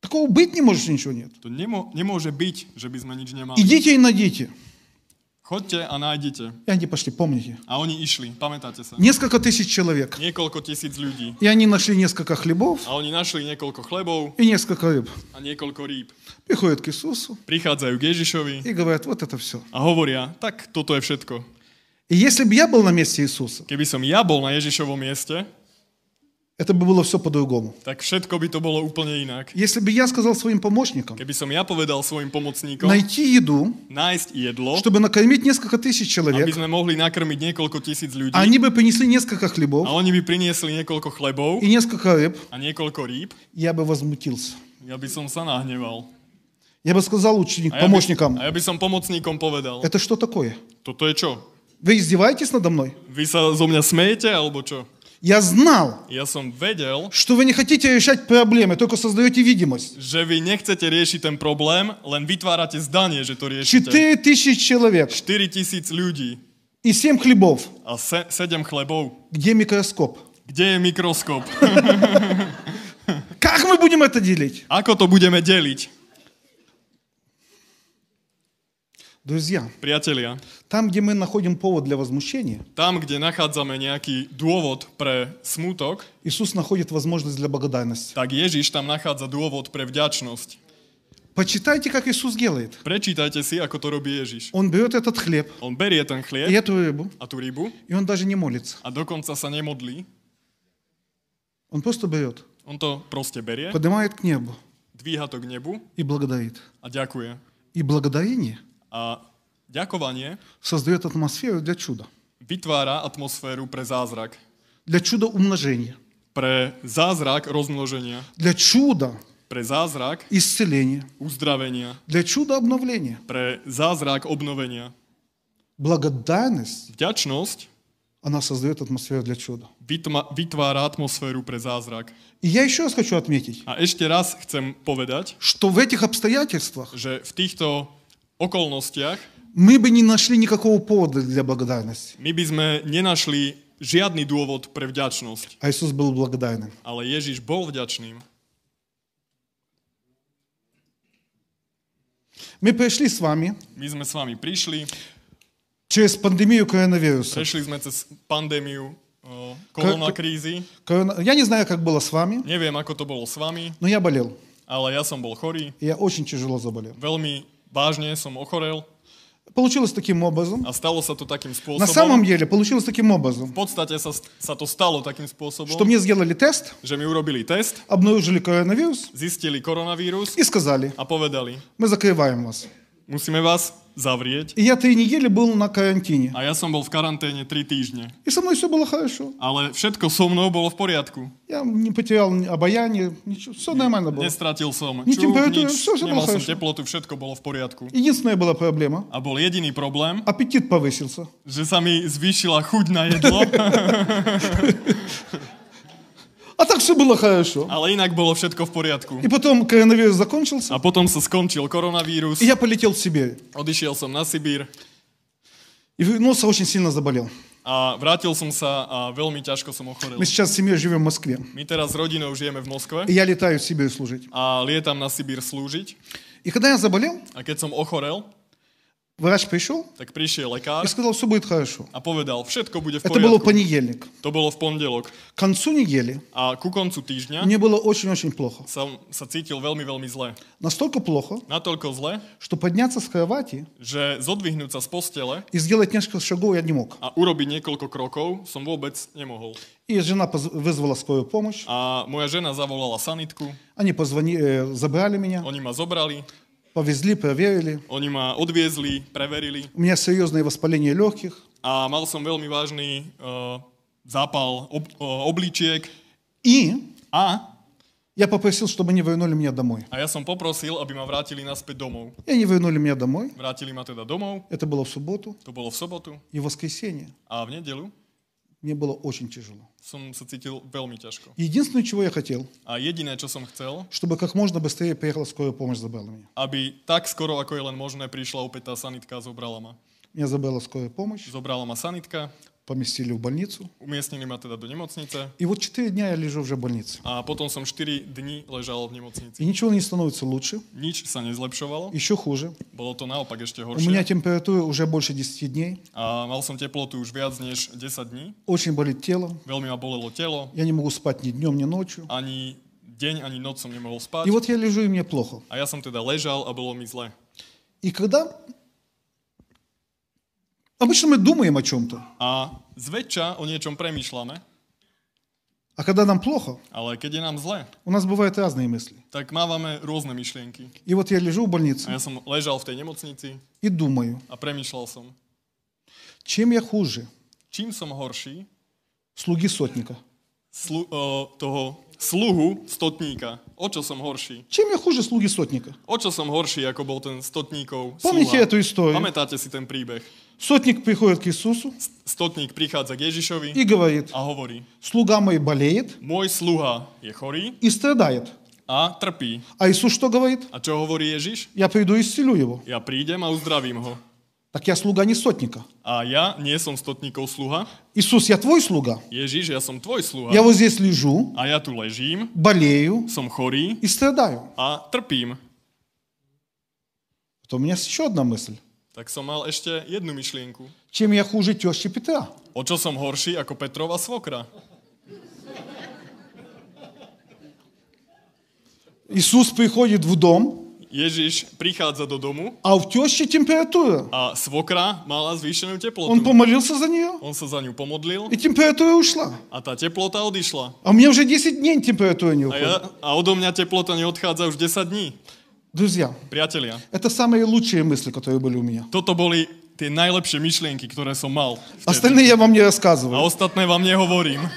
Такого быть не может, что ничего нет. To nemo, nemôže byť, že by sme nič nemali. Идите и найдите. Ходьте, а найдите. И они пошли, помните. А они и шли, памятайте се. Несколько тысяч человек. Несколько тысяч людей. И они нашли несколько хлебов. А они нашли несколько хлебов. И несколько рыб. А несколько рыб. Приходят к Иисусу. Приходят к Иисусу. И говорят, вот это все. А говорят, так, то-то и все. И если бы я был на месте Иисуса. Кeby бы, я был на Ježišovom месте это бы было все по-другому. tak všetko by to bolo úplne inak. Если бы я сказал своим помощникам Keby som ja povedal svojim pomocníkom найти еду, nájsť jedlo, чтобы накормить несколько тысяч aby человек, sme mohli nakrmiť niekoľko tisíc ľudí они бы принесли несколько a хлебов oni by priniesli niekoľko chlebov и несколько рыб, a niekoľko rýb, я бы возмутился. ja by som sa nahneval. Я бы сказал ученик, A by, помощникам, a ja by som pomocníkom povedal, это что такое? toto je čo? Вы издеваетесь надо мной? Vy sa zo mňa smejete, alebo čo? Я знал, Ja som vedel, что вы не хотите решать проблемы, только создаете видимость. že vy nechcete riešiť ten problém, len vytvárate zdanie, že to riešite. Четыре тысячи человек 4 tisíc ľudí и семь хлебов. a se, 7 chlebov. Где микроскоп? Kde je mikroskop? Как мы будем это делить? Ako to budeme deliť? Друзья, Priatelia, там, где мы находим повод для возмущения, там, где находим некий довод про смуток, Иисус находит возможность для благодарности. Так Ежиш там находит довод про вдячность. Почитайте, как Иисус делает. Прочитайте си, как это роби Ежиш. Он берет этот хлеб. Он берет этот хлеб. И эту рыбу. А ту рыбу. И он даже не молится. А до конца са не модли. Он просто берет. Он то просто берет. Поднимает к небу. Двигает к небу. И благодарит. А дякує. И благодарение – A ďakovanie создает атмосферу для чуда, vytvára atmosféru pre zázrak. для чуда умножения, Pre zázrak rozmnoženia. для чуда Pre zázrak исцеления, uzdravenia. для чуда обновления. Pre zázrak obnovenia. Благодарность, Vďačnosť она создает атмосферу для чуда. vytma- vytvára atmosféru pre zázrak. И я еще раз хочу отметить, A ešte raz chcem povedať, что в этих обстоятельствах že v týchto okolnostiach Мы бы не нашли никакого повода для благодарности. Мы бы sme nenašli žiadny dôvod pre vďačnosť. А Иисус был благодарным. Ale Ježiš был вдячным? Мы пришли с вами. Мы sme с вами пришли. Через пандемию коронавируса. Пришли мы с пандемию корона кризи. Я не знаю, как было с вами. Не знаю, как это было с вами. Но я болел. Але я сам был хорий. Я очень тяжело заболел. Veľmi Важнее, сам охорел. Получилось таким образом. А стало это таким способом. На самом деле получилось таким образом. В подстате это то стало таким способом. Что мне сделали тест. Что мы уробили тест. Обнаружили коронавирус. Зистили коронавирус. И сказали. А поведали. Мы закрываем вас. Мусиме вас zavrieť. И я три недели был на карантине. A ja som bol v karanténe 3 týždne. И со мной все было хорошо. Ale všetko so mnou bolo v poriadku. Я не потерял ни обаяние, ничего. Все нормально было. Nestratil som Ni čuch, temperatúru, nič, všetko bolo nemal som хорошо. teplotu, všetko bolo v poriadku. Единственная была проблема. A bol jediný problém, Аппетит повысился. že sa mi zvýšila chuť na jedlo, [LAUGHS] А так все было хорошо. Але інак было все в порядке. И потом коронавирус закончился. А потом со скончив коронавирус. И я полетел в Сибір. Одійшов сам на Сибирь. И вернулся очень сильно заболел. А вrátil som sa a veľmi ťažko som ochorel. Мы сейчас с семьей живем в Москве. Мы teraz с родиной живем в Москве. И я летаю в Сибирь служить. А летам на Сибирь служить. И когда я заболел, а keď som ochorel, врач пришел tak prišiel lekár и сказал, все будет хорошо. a povedal, všetko bude v Это было в poriadku. понедельник. To bolo v pondelok. К концу недели A ku koncu týždňa мне было очень-очень плохо. som sa cítil veľmi, veľmi zle. Настолько плохо, Natoľko zle, что подняться с кровати že zodvihnúť sa z postele и сделать несколько шагов я не мог. a urobiť niekoľko krokov som vôbec nemohol. И жена поз- вызвала скорую помощь. A moja žena zavolala sanitku, Они позвонили, э, забрали меня, oni ma zobrali, Повезли, проверили. oni ma odviezli, preverili У меня серьезное воспаление легких. a mal som veľmi vážny uh, zápal ob, uh, obličiek И a, я попросил, чтобы они вернули меня домой. a ja som poprosil, aby ma vrátili naspäť domov. И они вернули меня домой. Vrátili ma teda domov, Это было в субботу. to bolo v sobotu И в воскресенье a v nedelu мне было очень тяжело. som sa cítil veľmi ťažko. Единственное, чего я хотел, A jediné, čo som chcel, чтобы как можно быстрее приехала скорая помощь, забрала меня. aby tak skoro, ako je len možné, prišla opäť tá sanitka a zobrala ma. Меня забрала скорая помощь, Zobrala ma sanitka, поместили в больницу. Уместнили меня тогда до немоцницы. И вот четыре дня я лежу уже в больнице. А потом сам четыре дни лежал в немоцнице. И ничего не становится лучше. Ничего не излепшивало. Еще хуже. Было то наопак еще горше. У меня температура уже больше 10 дней. А мал сам теплоту уже вяз, неж 10 дней. Очень болит тело. Велми меня болело тело. Я не могу спать ни днем, ни ночью. Они день, они ночью не могу спать. И вот я лежу, и мне плохо. А я сам тогда лежал, а было мне зле. И когда Обычно мы думаем о чем-то, A zväčša o niečom premýšľame, а когда нам плохо, ale keď je nám zle, у нас бывают разные мысли. tak mávame rôzne myšlienky. И вот я лежу в больнице A ja som ležal v tej nemocnici и думаю, a premýšľal som, чем я хуже čím som horší слуги сотника? slu, o, toho sluhu stotníka. O čo som horší? Чем я хуже слуги сотника? O čo som horší, ako bol ten stotníkov Помните sluha? эту историю? Pamätáte si ten príbeh? Сотник приходит к Иисусу Stotník prichádza k Ježišovi и говорит, a hovorí, слуга мой болеет môj sluha je chorý и страдает. a trpí. А Иисус что говорит? A čo hovorí Ježiš? Я приду и исцелю его. Ja prídem a uzdravím ho. Так я слуга не сотника. A ja nie som stotníkov sluha. Иисус, я твой слуга. Ježiš, ja som tvoj sluha. Я вот здесь лежу, A ja tu ležím, болею som chorý и страдаю. a trpím. То у меня есть еще одна мысль. tak som mal ešte jednu myšlienku. Чем я хуже тещи Петра? O čo som horší ako Petrova svokra? Иисус приходит в дом, Ježiš prichádza do domu а у тещи температура. a svokra mala zvýšenú teplotu. Он помолился за нее, On sa za ňu pomodlil и температура ушла. a tá teplota odišla. А у меня уже 10 дней температура не A, ja, уходит. a odo mňa teplota neodchádza už 10 dní. Друзья, Priatelia, это самые лучшие мысли, которые были у меня. toto boli tie najlepšie myšlienky, ktoré som mal. Vtedy. Остальные я вам не A рассказываю. ostatné vám nehovorím.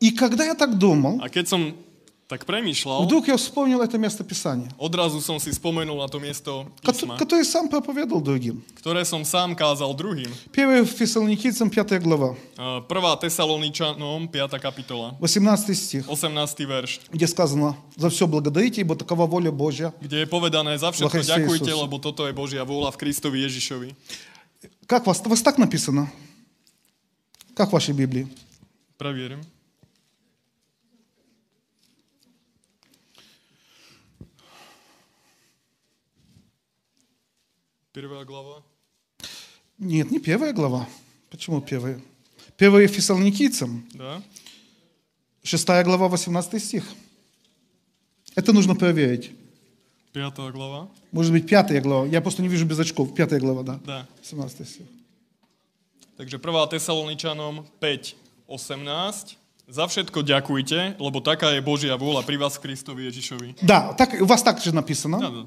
И когда я так думал, A keď som tak premýšľal, вдруг я вспомнил это место Писания, odrazu som si spomenul na to miesto ко- písma, которое сам проповедовал другим. ktoré som sám kázal druhým. 1 Фессалоникийцам 5 глава, A Prvá Tesaloničanom, 5. kapitola, 18 стих, 18. verš, где сказано «За все благодарите, ибо такова воля Божья». kde je povedané za všetko Christe ďakujte, Isusu. lebo toto je Božia vôľa v Kristovi Ježišovi. Как вас? У вас так написано? Как в вашей Библии? Previerim. Prvá glava. Нет, не первая глава. Почему первая? Первая Фессалоникийцам, Да? шестая глава, 18 стих. Это нужно проверить. Piatá glava. Может быть, пятая глава. Я просто не вижу без очков. Пятая глава, да. Да. 17 стих. Takže 1. Tesaloničanom 5, 18. Za všetko ďakujte, lebo taká je Božia vôľa pri vás v Kristovi Ježišovi. Да, так, у вас так же написано. Да, да.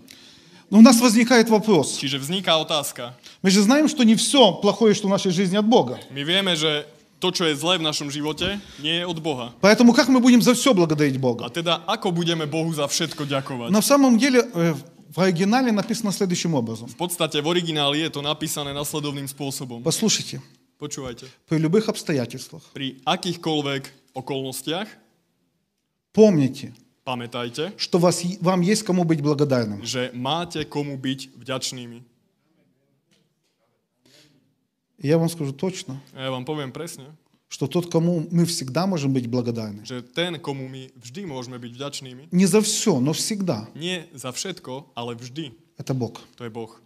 Но у нас возникает вопрос. Čiže vzniká otázka. Мы же знаем, что не все плохое, что в нашей жизни от Бога. My vieme, že to, čo je zlé v našom živote, nie je od Boha. Поэтому как мы будем за все благодарить A Бога? teda, ako budeme Bohu za všetko ďakovať? На самом деле э, в оригинале написано следующим образом. V podstate v origináli je to napísané nasledovným spôsobom. Послушайте, Počúvajte. при любых обстоятельствах Pri akýchkoľvek okolnostiach помните, Pamätajte, что вас, вам есть кому быть благодарным. že máte komu byť vďačnými. И Я вам скажу точно, ja vám poviem presne, что тот, кому мы всегда можем быть благодарны, že ten, komu my vždy môžeme byť vďačnými, не за все, но всегда, nie za všetko, ale vždy, это Бог. to je Boh.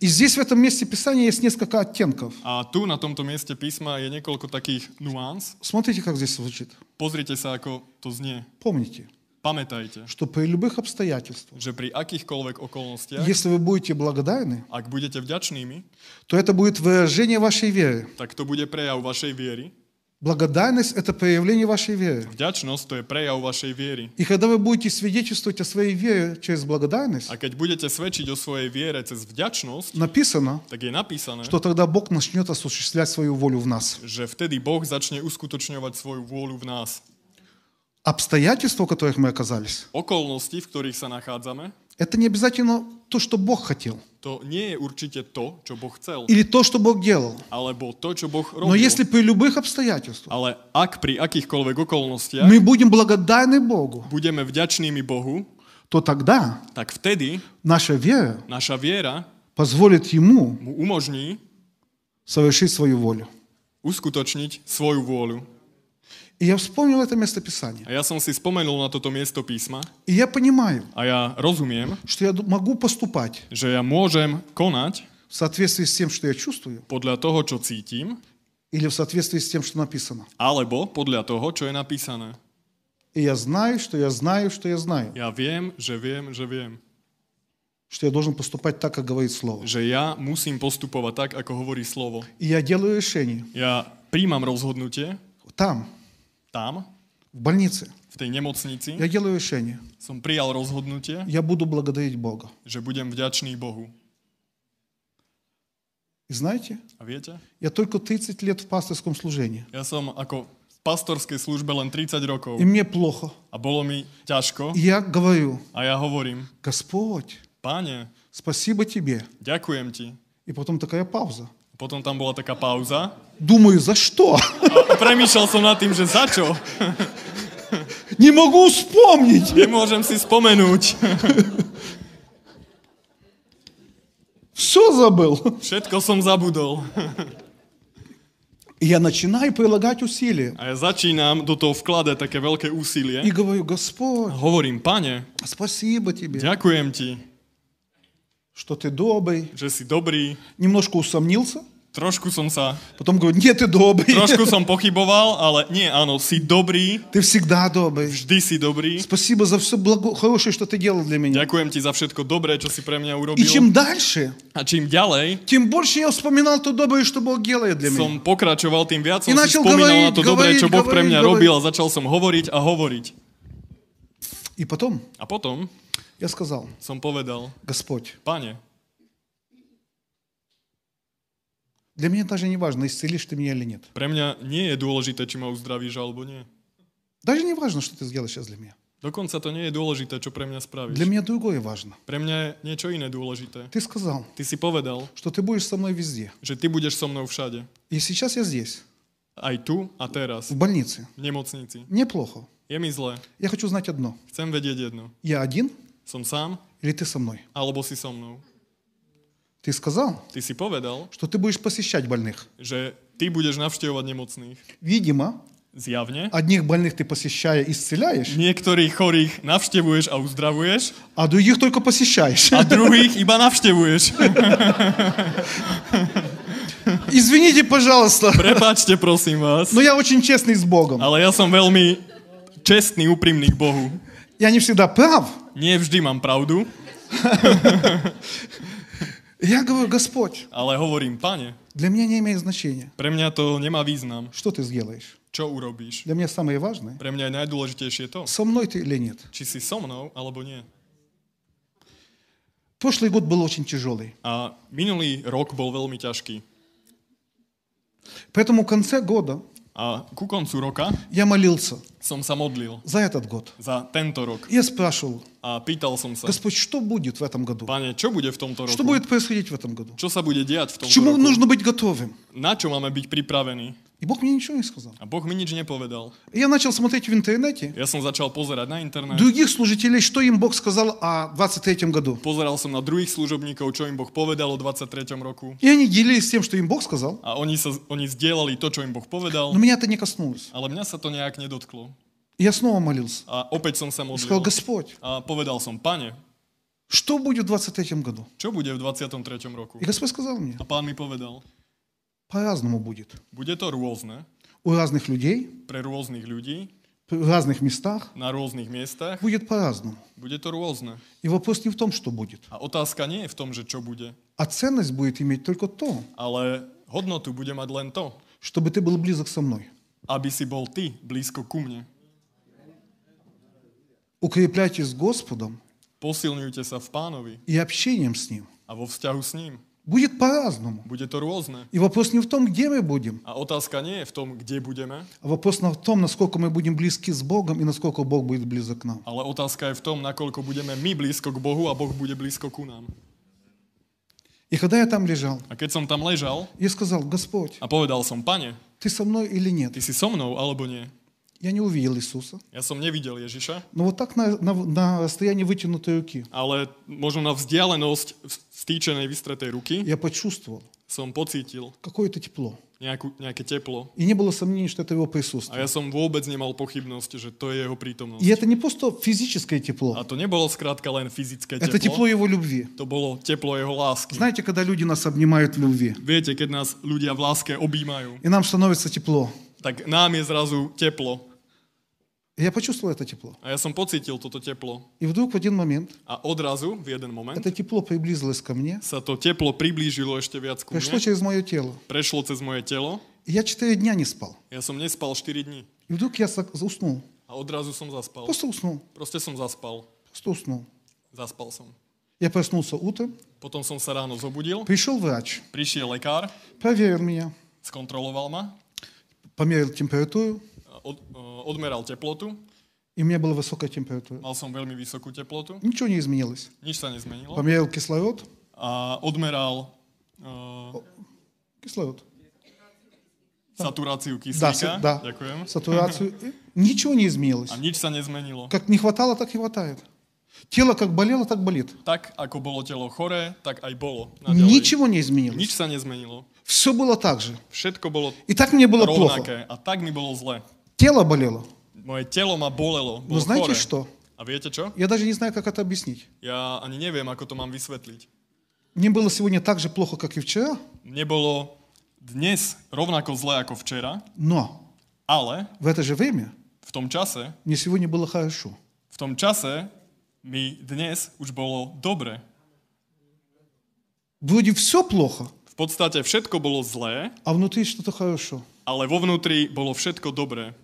И здесь в этом месте Писания есть несколько оттенков. A tu na tomto mieste písma je niekoľko takých nuans. Смотрите, как здесь звучит. Pozrite sa, ako to znie. Помните, Pamätajte, что при любых обстоятельствах, že pri akýchkoľvek okolnostiach, если вы будете благодарны, ak budete vďačnými, то это будет выражение вашей веры. tak to bude prejav vašej viery. Благодарность – это проявление вашей веры. Вдячность – это прояв вашей веры. И когда вы будете свидетельствовать о своей вере через благодарность, а когда будете свидетельствовать о своей вере через вдячность, написано, так и написано, что тогда Бог начнет осуществлять свою волю в нас. Что тогда Бог начнет ускуточневать свою волю в нас. Обстоятельства, в которых мы оказались, околности, в которых мы находимся, это не обязательно то, что Бог хотел, to nie je určite to, čo Boh chcel, или то, что Бог делал. alebo to, čo Boh Но robil. если при любых обстоятельствах Ale ak pri akýchkoľvek okolnostiach мы будем благодарны Богу, budeme vďačnými Bohu, то тогда tak vtedy наша вера naša viera позволит Ему mu umožní совершить свою волю. uskutočniť svoju vôľu. И я вспомнил это место Писания. A ja som si spomenul na toto miesto písma И я понимаю, a ja rozumiem, что я могу поступать že ja môžem konať в соответствии с тем, что я чувствую, podľa toho, čo cítim, или в соответствии с тем, что написано. alebo podľa toho, čo je napísané. И я знаю, что я знаю, что я знаю, Ja viem, že viem, že viem. что я должен поступать так, как говорит Слово. Že ja musím postupovať tak, ako hovorí slovo. И я делаю решение Ja príjmam rozhodnutie там, Tam, в больнице. v tej nemocnici. Я делаю решение. Som prijal rozhodnutie, Я буду благодарить Бога. že budem vďačný Bohu. И знаете, A viete? я только 30 лет в пасторском служении. Ja som ako v pastorskej službe len 30 rokov И мне плохо. a bolo mi ťažko И я говорю, a ja hovorím, Господь, páne, спасибо тебе. ďakujem ti. И потом такая пауза. Potom tam bola taká pauza Думаю, за что? a premýšľal som nad tým, že za čo? Не могу вспомнить. Nemôžem si spomenúť. Все забыл. Všetko som zabudol. И я начинаю прилагать усилия. A ja začínam do toho vkladať také veľké úsilie. И говорю, Господь, Hovorím, pane, спасибо тебе, ďakujem ti, что ты добрый. že si dobrý. Немножко усомнился, Trošku som sa, потом говорю, нет, ты добрый. trošku som [LAUGHS] pochyboval, ale nie, áno, si dobrý, Ты всегда добрый. vždy si dobrý. Спасибо за все благо... хорошее, что ты делал для меня. Ďakujem ti za všetko dobré, čo si pre mňa И urobil. чем дальше, A čím ďalej тем больше я вспоминал то доброе, что Бог делает для меня. som pokračoval, tým viac I som si načal spomínal na hovoriť, to dobré, čo hovoriť, Boh pre mňa hovoriť, robil a začal som hovoriť a hovoriť. И потом A potom я сказал, som povedal, Господь, pane, для меня даже не важно, исцелишь ты меня или нет. pre mňa nie je dôležité, či ma uzdravíš alebo nie. Даже не важно, что ты сделаешь сейчас для меня. Dokonca to nie je dôležité, čo pre mňa spravíš. Для меня другое важно. Pre mňa je niečo iné dôležité. Ты сказал, Ty si povedal, что ты будешь со мной везде. že ty budeš so mnou všade. И сейчас я здесь, Aj tu a teraz. в больнице. V nemocnici. Неплохо. Je mi zle. Я хочу знать одно. Chcem vedieť jedno. Я один Som sám, или ты со мной? alebo si so mnou. Ты сказал, Ty si povedal, что ты будешь посещать больных. že ty budeš navštevovať nemocných. Видимо, Zjavne. одних больных ты посещая исцеляешь, Niektorých chorých navštevuješ a uzdravuješ а других только посещаешь. a druhých iba navštevuješ. Извините, пожалуйста, Prepáčte, prosím vás. но я очень честный с Богом. Ale ja som veľmi čestný, úprimný k Bohu. Я не всегда прав. Nie vždy mám pravdu, Я говорю, Господь, ale hovorím, pane, для меня не имеет значения, pre mňa to nemá význam. что ты сделаешь. Čo urobíš? Для меня самое важное, Pre mňa je najdôležitejšie to, со мной ты или нет. či si so mnou, alebo nie. Прошлый год был очень тяжелый. A minulý rok bol veľmi ťažký. Поэтому в конце года А кукон сурока? Я молился. Сам самодлил. За этот год. За тенто рок. Я спрашивал. А питал сам Господь, что будет в этом году? Пане, что будет в том року? Что будет происходить в этом году? Что будет делать в том К чему нужно быть готовым? На что мама быть приправлены? И Бог мне ничего не сказал. A Boh mi nič nepovedal. Я начал смотреть в интернете Ja som začal pozerať na internet, других служителей, что им Бог сказал о 23 году. pozeral som na druhých služobníkov, čo im Boh povedal o 23. roku. И они делились тем, что им Бог сказал, A oni, sa, oni zdieľali to, čo im Boh povedal, но меня это не коснулось. ale mňa sa to nejak nedotklo. И Я снова молился. A opäť som sa И сказал, modlil. Господь, A povedal som, pane, что будет в 23 году? čo bude v 23. roku? И Господь сказал мне, A pán mi povedal, По-разному будет. Будет то різне. У разных людей. При разных людей. В разных местах. На разных местах. Будет по-разному. Будет рознь. И вопрос не в том, что будет. А отázка не в том же, что будет. А ценность будет иметь только то. Але годноту буде мать лен то. Чтобы ты был близок со мной. Аби си был ты близко ко мне. Укрепляйтесь с Господом. Посильнуйтесь в Панове. И общением с Ним. А во встягу с Ним. Будет по-разному. Bude to rôzne. И вопрос не в том, где мы будем, A otázka nie je v tom, kde budeme, а вопрос в том, насколько мы будем близки с Богом и насколько Бог будет близок к нам. ale otázka je v tom, nakoľko budeme my blízko k Bohu a Boh bude blízko ku nám. И когда я там лежал, A keď som tam ležal я сказал, Господь, a povedal som, pane, ты со мной или нет? ty si so mnou alebo nie? Я не увидел Иисуса, Ja som nevidel Ježiša, но вот так на, на, на расстоянии вытянутой руки ale možno na vzdialenosť stýčenej vystretej ruky я почувствовал som pocítil какое-то тепло. nejakú, nejaké teplo. И не было сомнений, что это Его A присутствие. ja som vôbec nemal pochybnosť, že to je jeho prítomnosť. И это не просто физическое A тепло, to nebolo skrátka len fyzické это тепло teplo, Его любви. to bolo teplo jeho lásky. Знаете, когда люди нас обнимают в любви, Viete, keď nás ľudia v láske objímajú, и нам становится тепло. tak nám je zrazu teplo. Я почувствовал это тепло. А я сам поцитил это тепло. И вдруг в один момент. А одразу в один момент. Это тепло приблизилось ко мне. Са то тепло приблизило, еще вяц ко Пришло через мое тело. Пришло через мое тело. И я четыре дня не спал. Я сам не спал четыре дни. И вдруг я уснул. А одразу сам заспал. Просто уснул. Просто сам заспал. Просто уснул. Заспал сам. Я проснулся утром. Потом сам рано забудил. Пришел врач. Пришел лекарь. Проверил меня. Сконтролировал меня. Померил температуру. od, e, odmeral teplotu, и у меня была высокая температура. mal som veľmi vysokú teplotu, Ничего не изменилось. nič sa nezmenilo. Померил кислород, A odmeral uh, кислород, saturáciu да, kyslíka. с- да, Ďakujem. сатурацию. И Ничего не изменилось. A nič sa nezmenilo. Как не хватало, так и хватает. Тело как болело, так болит. Tak, ako bolo telo choré, tak aj bolo. Naďalej. Ничего не Nič изменилось. sa nezmenilo. В Все было так же. Všetko bolo И так мне было плохо. rovnaké a tak mi bolo zle. тело болело. Мое тело ма болело. Ну, Но знаете хоре. что? А видите что? Я даже не знаю, как это объяснить. Я они не знаю, как это мам высветлить. Мне было сегодня так же плохо, как и вчера. Мне было днес ровнако зле, как вчера. Но. Але. В это же время. В том часе. Мне сегодня было хорошо. В том часе мне днес уж было добре. Вроде все плохо. В подстате všetko было зле. А внутри что-то хорошо. Але во вовнутри было všetko добре.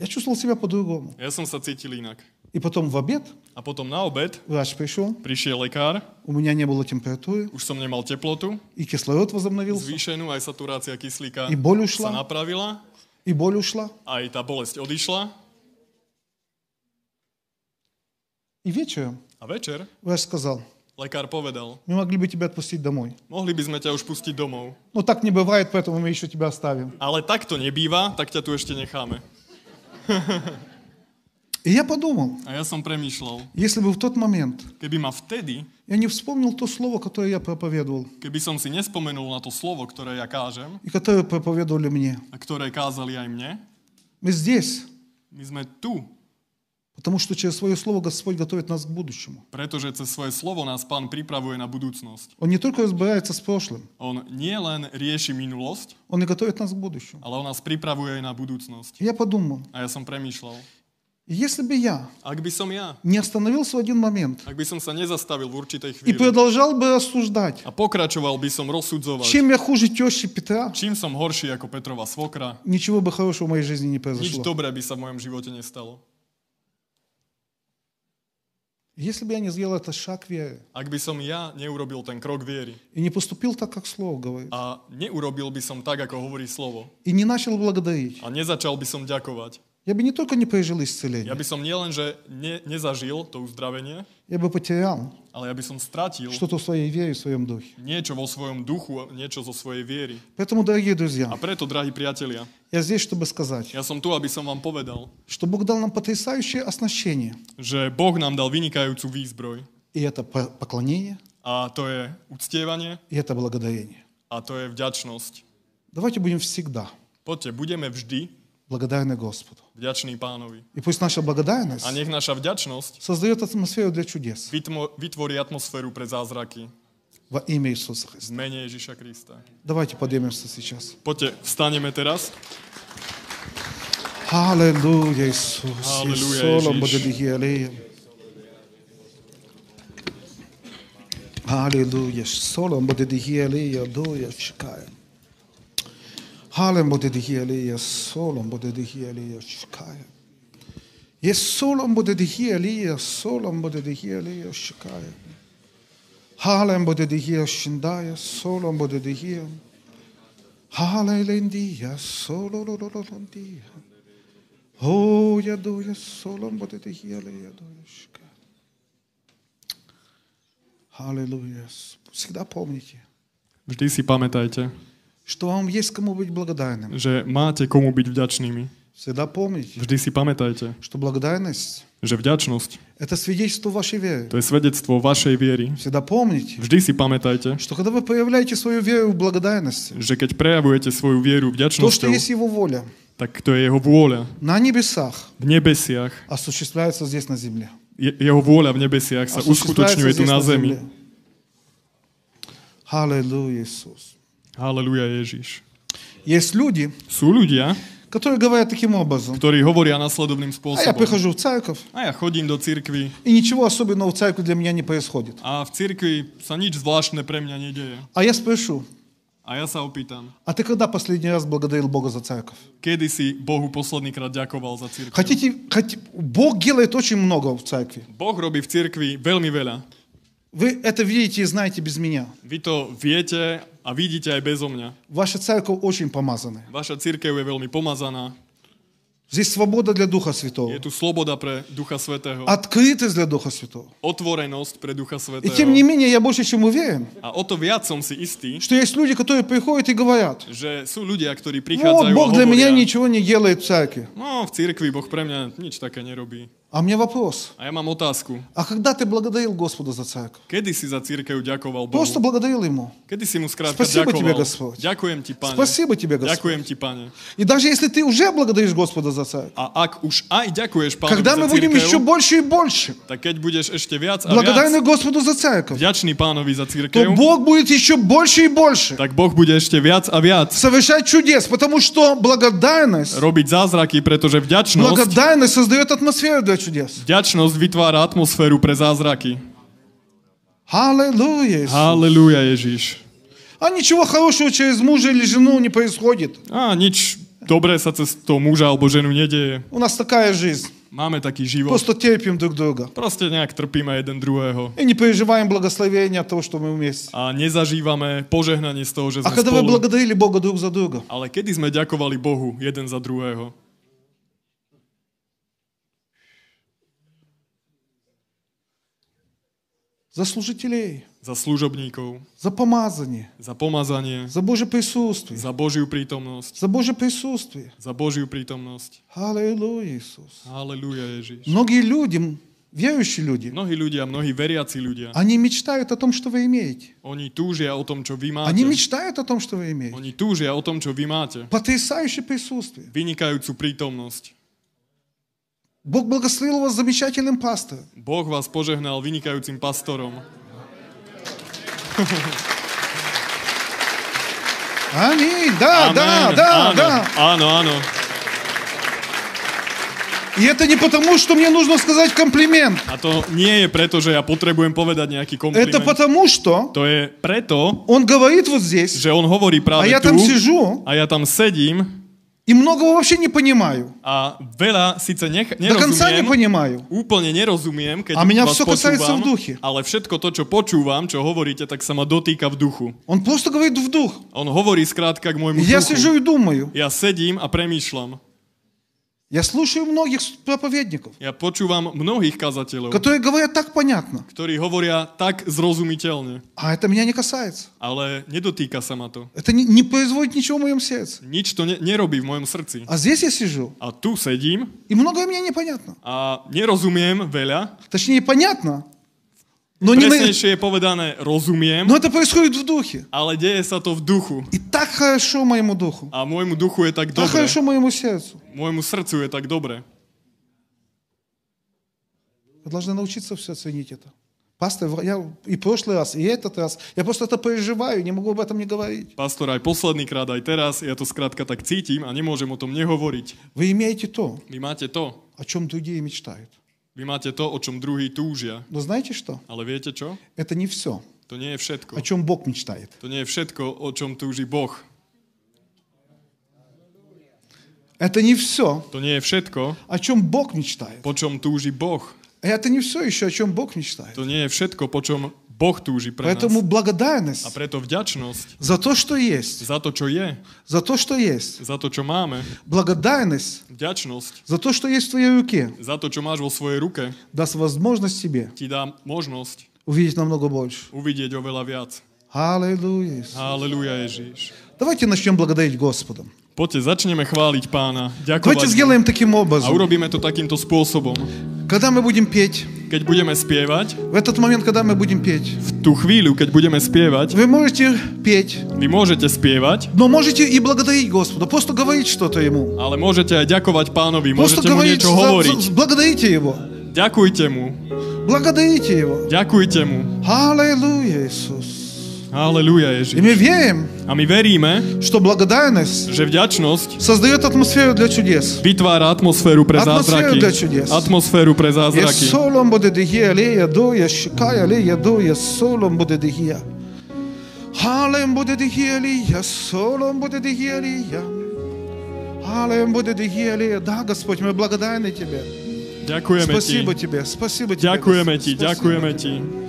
Я чувствовал себя по-другому. Ja som sa cítil inak. И потом в обед A potom na obed врач пришел, prišiel lekár, у меня не было температуры, už som nemal teplotu, и кислород возобновился, zvýšenú aj saturácia kyslíka I boľ sa ušla? napravila, и боль ушла. aj tá bolesť odišla. И вечером A večer врач сказал, lekár povedal, мы могли бы тебя отпустить домой. mohli by sme ťa už pustiť domov. Но так не бывает, поэтому мы еще тебя оставим. Ale tak to nebýva, tak ťa tu ešte necháme. [LAUGHS] И я подумал, A ja som premýšľal, если бы в тот момент keby ma vtedy, я не вспомнил то слово, которое я проповедовал, keby som si nespomenul na to slovo, ktoré ja kážem и которое проповедовали мне. a ktoré kázali aj mne, Мы здесь, my sme tu, потому что через свое слово Господь готовит нас к будущему. pretože cez svoje slovo nás Pán pripravuje na budúcnosť. Он не только разбирается с прошлым, On nie len rieši minulosť, Он и готовит нас к будущему. ale on nás pripravuje aj na budúcnosť. И я подумал, A ja som premýšľal, если бы я ak by som ja, не остановился в один момент ak by som sa nezastavil v určitej и chvíli продолжал бы рассуждать, a pokračoval by som rozsudzovať, чем я хуже тещи Петра, čím som horší ako Petrova svokra, ничего бы хорошего в моей жизни не nič произошло. dobré by sa v mojom živote nestalo. Если бы я не сделал этот шаг веры Ak by som ja neurobil ten krok viery и не поступил так, как Слово говорит, a neurobil by som tak, ako hovorí slovo и не начал благодарить, a nezačal by som ďakovať, Я бы не только не пережил исцеление. Я бы сам не ленже не, не зажил то уздравление. Я бы потерял. Але я бы сам стратил. Что-то в своей вере, в своем духе. Нечто во своем духу, нечто за своей вере. Поэтому, дорогие друзья. А прето, дорогие приятели. Я здесь, чтобы сказать. Я сам ту, аби сам вам поведал. Что Бог дал нам потрясающее оснащение. Же Бог нам дал выникающую визброй. И это поклонение. А то е уцтевание. И это благодарение. А то е вдячность. Давайте будем всегда. Поте, будем вжди. Благодарны Господу. vďační pánovi. И пусть наша благодарность A nech naša vďačnosť создает атмосферу для чудес vytmo- vytvorí atmosféru pre zázraky во имя Иисуса v Христа. mene Ježiša Krista. Давайте поднимемся сейчас. Poďte, vstaneme teraz. Аллилуйя, Иисус. Аллилуйя, Иисусом Иисус. Бодегиалеем. Аллилуйя. Солом Бодегиалея, дуя, чекаем. Халем Бодегиалея, солом Бодегиалея, чекаем. Есть солом Бодегиалея, солом Бодегиалея, чекаем. Халем Бодегиалея, шиндая, солом Бодегиалея. Halleluja, solo lo lo lo lo dia. Oh, я дуя солом вот это хеле, я дуешка. Аллилуйя. Всегда помните, Vždy si pamätajte, Что вам есть кому быть благодарным. že máte komu byť vďačnými. Всегда помните, Vždy si pamätajte, что благодарность že vďačnosť – это свидетельство вашей веры. to je svedectvo vašej viery. Всегда помните, Vždy si pamätajte, что когда вы проявляете свою веру в благодарности, že keď prejavujete svoju vieru то, что vďačnosťou, есть Его воля tak to je jeho vôľa на небесах, v nebesiach. осуществляется здесь на земле. Jeho vôľa v nebesiach sa Осуществляется uskutočňuje tu здесь na на zemi. земле. Аллилуйя, Иисус. Halleluja Ježiš. Есть люди, Sú ľudia, которые говорят таким образом. ktorí hovoria nasledovným А я spôsobom. прихожу в церковь, A ja chodím do cirkvi и ничего особенного в церкви для меня не происходит. a v cirkvi sa nič zvláštne pre mňa nedeje. А я спрошу, A ja sa opýtam, а ты когда последний раз благодарил Бога за церковь? kedy si Bohu posledný krát ďakoval za cirkev? Хотите, хоть- Бог делает очень много в церкви. Boh robí v cirkvi veľmi veľa. Вы это видите и знаете без меня. Vy to viete a vidíte aj bezo mňa. Ваша церковь очень помазанная. Vaša cirkev je veľmi pomazaná. Здесь свобода для Духа Je Святого. tu sloboda pre Ducha Svetého. Открытость для Духа Святого. Otvorenosť pre Ducha И тем не менее, я больше чем уверен, A o to viac som si istý, что есть люди, которые приходят и говорят, že sú ľudia, ktorí ну, prichádzajú Бог a для меня hovoria, ничего не делает в церкви. no v cirkvi Boh pre mňa nič také nerobí. А мне вопрос. А я мам otázku. А когда ты благодарил Господа за церковь? Кеди си за церковь дяковал Богу? Просто благодарил Ему. Кеди си ему скратко Спасибо дяковал. тебе, Господь. Дякуем ти, Пане. Спасибо тебе, Господь. Дякуем ти, Пане. И даже если ты уже благодаришь Господа за церковь. А ак уж ай дякуешь Пане Когда мы будем еще больше и больше. Так кед будешь еще вяц, а Благодарны Господу за церковь. Вдячный Панови за церковь. То Бог будет еще больше и больше. Так Бог будет еще вяц, а вяц. Совершать чудес, потому что благодарность. Робить зазраки, потому что вдячность. Благодарность создает атмосферу для чудес. vďačnosť vytvára atmosféru pre zázraky. Аллилуйя! Иисус. Halelúja Ježiš. А ничего хорошего через мужа или жену не происходит. A nič dobré sa cez toho muža alebo ženu nedieje. У нас такая жизнь. Máme taký život. Просто терпим друг друга. Proste nejak trpíme jeden druhého. И не переживаем благословения от того, что мы вместе. A nezažívame požehnanie z toho, že А sme когда вы spolu. благодарили Бога друг за друга, Ale kedy sme ďakovali Bohu jeden za druhého? за служителей, Za služobníkov, за помазание, za pomazanie, за Божье присутствие, za Božiu prítomnosť, за Божье присутствие. za Božiu prítomnosť. Аллилуйя, Иисус. Halelúja Ježiš. Многие люди, верующие люди, Mnohí ľudia, mnohí veriaci ľudia, они мечтают о том, что вы имеете. oni túžia o tom, čo vy máte. Они мечтают о том, что вы имеете. Oni túžia o tom, čo vy máte. Потрясающее присутствие. Vynikajúcu prítomnosť. Бог благословил вас замечательным пастором. Boh vás požehnal vynikajúcim pastorom. Аминь. Да, да, Amen. да, áno, да. áno, áno. И это не потому, что мне нужно сказать комплимент. A to nie je preto, že ja potrebujem povedať nejaký Это потому, что To je preto, он говорит вот здесь, že on hovorí а práve я tu там сижу a ja tam sedím и многого вообще не понимаю. a veľa síce nech, До конца не nerozumiem, понимаю. úplne nerozumiem, keď A mňa vás všetko kасается počúvam, v duchu. ale všetko to, čo počúvam, čo hovoríte, tak sa ma dotýka v duchu. Он просто говорит в дух. On hovorí skrátka k môjmu Я duchu. сижу и думаю. Ja sedím a premýšľam. Я слушаю многих проповедников, Ja počúvam mnohých kazateľov, которые говорят так понятно. ktorí hovoria tak zrozumiteľne, А это меня не касается. ale nedotýka sa ma to. Это не, не производит ничего в моем сердце. Nič to ne- nerobí v mojom srdci. А здесь я сижу, A tu sedím и многое мне непонятно. a nerozumiem veľa. Точнее, понятно, Но, не Presnejšie je povedané, rozumiem, но это происходит в духе. ale deje sa to v duchu. И так хорошо моему духу, A môjmu duchu je tak так dobre. хорошо моему сердцу. Môjmu srdcu je tak dobre. Вы должны научиться все ценить это. Пастор, я и прошлый раз, и этот раз, я просто это переживаю, не могу об этом не говорить. Pastor, aj posledný krát, aj teraz, ja to skrátka tak cítim a nemôžem o tom nehovoriť. Вы имеете то, Vy máte to. о чем другие mечтают. Vy máte to, o čom druhý túžia. Но знаете что? Ale viete čo? Это не все, To nie je všetko. о чем Бог мечтает. To nie je všetko, o čom túži Boh. Это не все, To nie je všetko, о чем Бог mечтает. po čom túži Boh. И это не все еще, о чем Бог мечтает. To nie je všetko, po Бог тужи про Поэтому нас. благодарность. А прето вдячность. За то, что есть. За то, что есть. За то, что есть. За то, что маме. Благодарность. Вдячность. За то, что есть в твоей руке. За то, что маж во своей руке. Даст возможность тебе. Ти дам возможность. Увидеть намного больше. Увидеть овела вяц. Аллилуйя. Аллилуйя, Иисус. Давайте начнем благодарить Господа. Poďte, начнем хвалить Пана. Дякую. Давайте сделаем таким образом. А A urobíme таким-то способом. Когда мы будем петь, Keď budeme spievať, в этот момент, когда мы будем петь, v tú chvíľu, keď budeme spievať, вы можете петь, vy môžete spievať, но можете и благодарить Господа, просто говорить что-то Ему. ale môžete aj ďakovať pánovi, Просто môžete mu говорить, niečo за- hovoriť. за- благодарите Его, Ďakujte mu, благодарите Его. ďakujte mu. Аллилуйя, Иисус. Halelúja И Ježiš. мы верим, A my veríme, что благодарность že vďačnosť создает атмосферу для чудес. vytvára atmosféru pre Atmosféru zázraky. для čudies. Atmosféru pre И zázraky. солом будет дихия, лея, дуя, щекая, лея, дуя, солом будет дихия. Халем будет дихия, лия, солом будет дихия, лия. Халем будет дихия, лия. Да, Господь, мы благодарны Тебе. Ďakujeme ti. Спасибо Тебе, спасибо Тебе. Ďakujeme Господь, ti, спасибо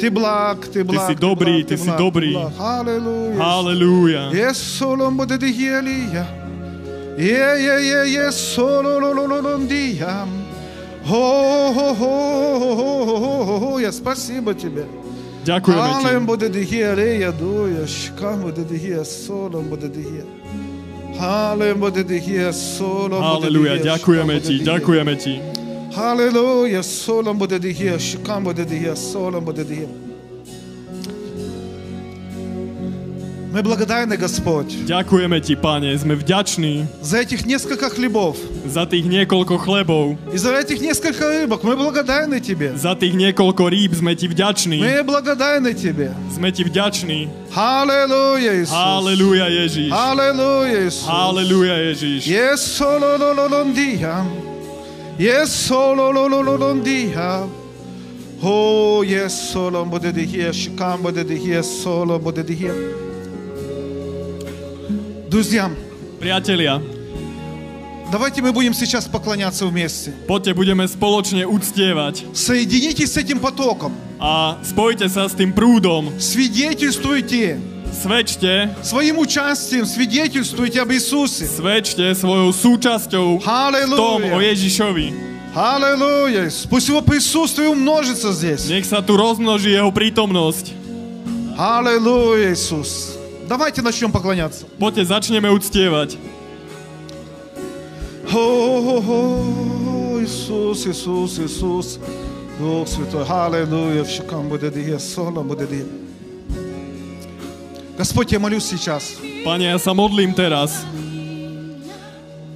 ďakujeme Тебе. ti. Ты благ, Ты благ, si dobrý, благ, Ty si благ, dobrý. благ. Аллилуйя. Halelúja. Yes, solo bude dihelia. Yeah, yeah, yeah, yes, solo lo lo lo lo dia. Ho, ho, ho, ho, ho, ho, ho, я спасибо тебе. Ďakujeme ti. Алем буде дихеlia, дуя, шкам буде дихе, солом bude дихе. Алем bude дихе, солом bude Halelúja, дихе, ďakujeme škam ti, bude dihe. ďakujeme ti. Аллилуйя, солом буде дихія, щекам буде дихія, солом буде дихія. Мы благодарны, Господь, Ďakujeme Ti, Pane, sme vďační за этих несколько хлебов za tých niekoľko chlebov, и за этих несколько рыбок. Мы благодарны Тебе. za tých niekoľko rýb sme Ti vďační. Мы благодарны Тебе. Sme Ti vďační. Аллилуйя, Иисус. Halelúja Ježiš. Аллилуйя, Иисус. Halelúja Ježiš. Yes, Yes, solo lo lo lo lo dia. Oh, yes, solo bude дихия, шикам bude дихия, solo bude дихия. Друзья, Priatelia, давайте мы будем сейчас поклоняться вместе. poďte budeme spoločne uctievať Соединитесь с этим потоком. a spojte sa s tým prúdom. Свидетельствуйте Svedčte, своим участием, свидетельствуйте об Иисусе. svedčte svojou súčasťou v tom o Аллилуйя. Ježišovi. Аллилуйя. Пусть его присутствие умножится здесь. Nech sa tu rozmnoží jeho prítomnosť. Аллилуйя, Иисус. Давайте начнем поклоняться. Poďte, začneme uctievať. О, Иисус, Иисус, Иисус. Дух Святой, Аллилуйя, в щекам будет дия, солом будет дия. Господь, я молюсь сейчас. Pane, ja sa modlím teraz.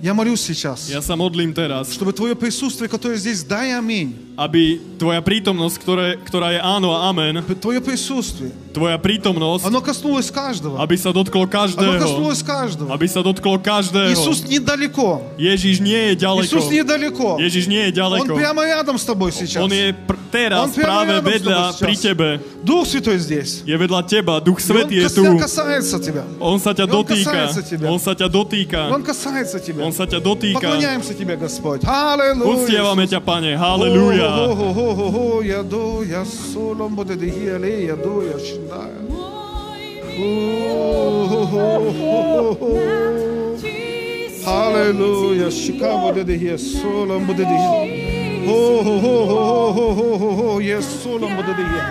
Я молюсь сейчас, Ja sa modlím teraz, чтобы Твое присутствие, которое здесь, дай аминь. aby tvoja prítomnosť, ktoré, ktorá je áno a amen, Твое присутствие, tvoja prítomnosť, оно коснулось каждого. aby sa dotklo Оно každého. коснулось каждого. Aby sa dotklo každého. Иисус недалеко. Ježiš nie je ďaleko. Иисус недалеко. Ježiš nie je Он ďaleko. прямо рядом с тобой сейчас. On je pr- teraz On priamo práve rядом s vedľa tebou pri сейчас. tebe. Дух Святой здесь. Je vedľa teba. Duch И Он Svetý je кас- tu. касается тебя. On sa ťa On dotýka. kасается тебя. On sa ťa dotýka. Он касается тебя. On sa ťa dotýka. Поклоняемся тебе, Господь. Аллилуйя. Uctievame ťa, Pane. Halelúja. Hallelujah. Yadoya solombo oh hiale yadoya shindaya. Hallelujah. Shikamo de hiya solombo de hiya. Oh ho ho ho ho ho ho ho yes solombo de hiya.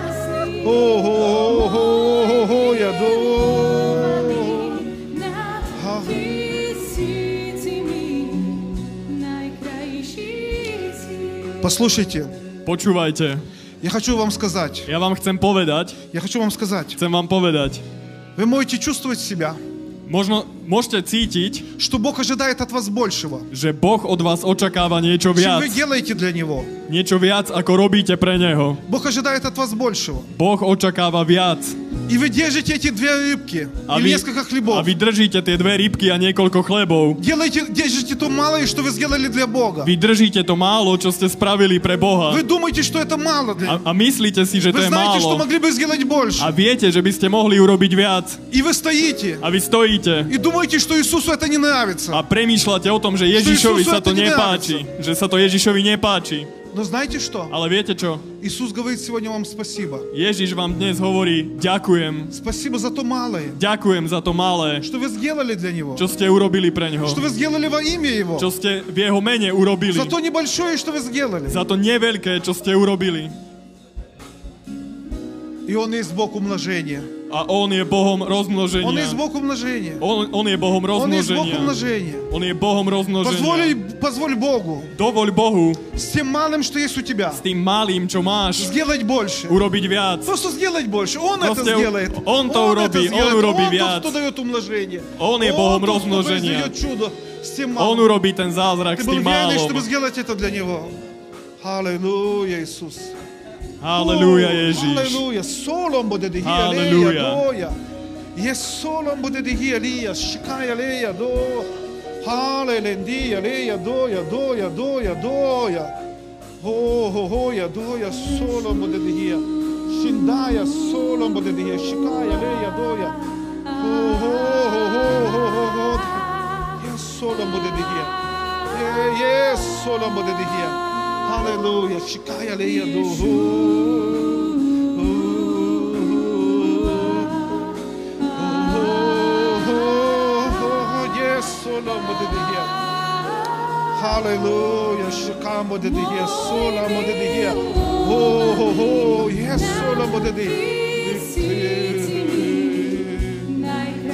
Oh ho ho ho ho ho yadoya. Послушайте, Počúvajte. я хочу вам сказать, Ja vám chcem povedať, я хочу вам сказать, chcem vám povedať, вы можете чувствовать себя, možno môžete cítiť, что Бог ожидает от вас большего, že Boh od vás očakáva niečo чем viac. вы делаете для Него. Niečo viac, ako robíte pre Neho. Бог ожидает от вас большего. Boh očakáva viac. И вы держите эти две рыбки A или vy, несколько a хлебов. vy držíte tie dve rybky a niekoľko chlebov. Делайте, держите то малое, что вы сделали для Бога. Vy držíte to málo, čo ste spravili pre Boha. Вы думаете, что это мало для A, a myslíte si, že to Вы je знаете, что málo. могли бы сделать больше. A viete, že by ste mohli urobiť viac. И вы стоите A vy stojíte и думаете, что Иисусу это не нравится. a premýšľate o tom, že Ježišovi Isusu sa to to nepáči. Že sa to Ježišovi nepáči. Но знаете что? Ale viete čo? Иисус говорит сегодня вам спасибо. Ježiš vám dnes hovorí, ďakujem. Спасибо за то малое, Ďakujem za to malé, что вы сделали для Него. čo ste urobili pre Neho. Что вы сделали во имя Его. Čo ste v Jeho mene urobili. За то небольшое, что вы сделали. Za to neveľké, čo ste urobili. И Он есть Бог умножения. A On je Bohom Он rozmnoženia. есть Бог умножения. On, on je Bohom Он есть Бог rozmnoženia. умножения. On je Bohom Позволь, rozmnoženia. позволь Богу Dovoľ Bohu с тем малым, что есть у тебя, s tým malým, čo máš, сделать больше. urobiť viac. Просто сделать больше. Он это Просто сделает. Он то это уроби, сделает. он уроби Он viac. тот, кто дает умножение. Он je Богом тот, кто rozmnoženia. произведет чудо с тем On малым. urobí ten zázrak Ты s был tým верный, málom. чтобы сделать это для Него. Аллилуйя, Иисус. Aleluia, oh, Jesus. Halleluja. Solom bude de hier Halleluja. doja. Je solom bude de hier leja, šikaj leja do. Hallelendia leja doja, doja, doja, Oh, oh Ho, ho, hoja, doja, solom bude de hier. Shindaja solom bude de hier, šikaj leja Oh, Ho, ho, ho, ho, ho, oh. ho. Je solom bude de hier. Je, je solom bude de hier. Hallelujah. Shikaya leia oh, Hallelujah. Shikamo de dia, sola mo de dia. Oh, oh, oh, yes, sola mo de dia.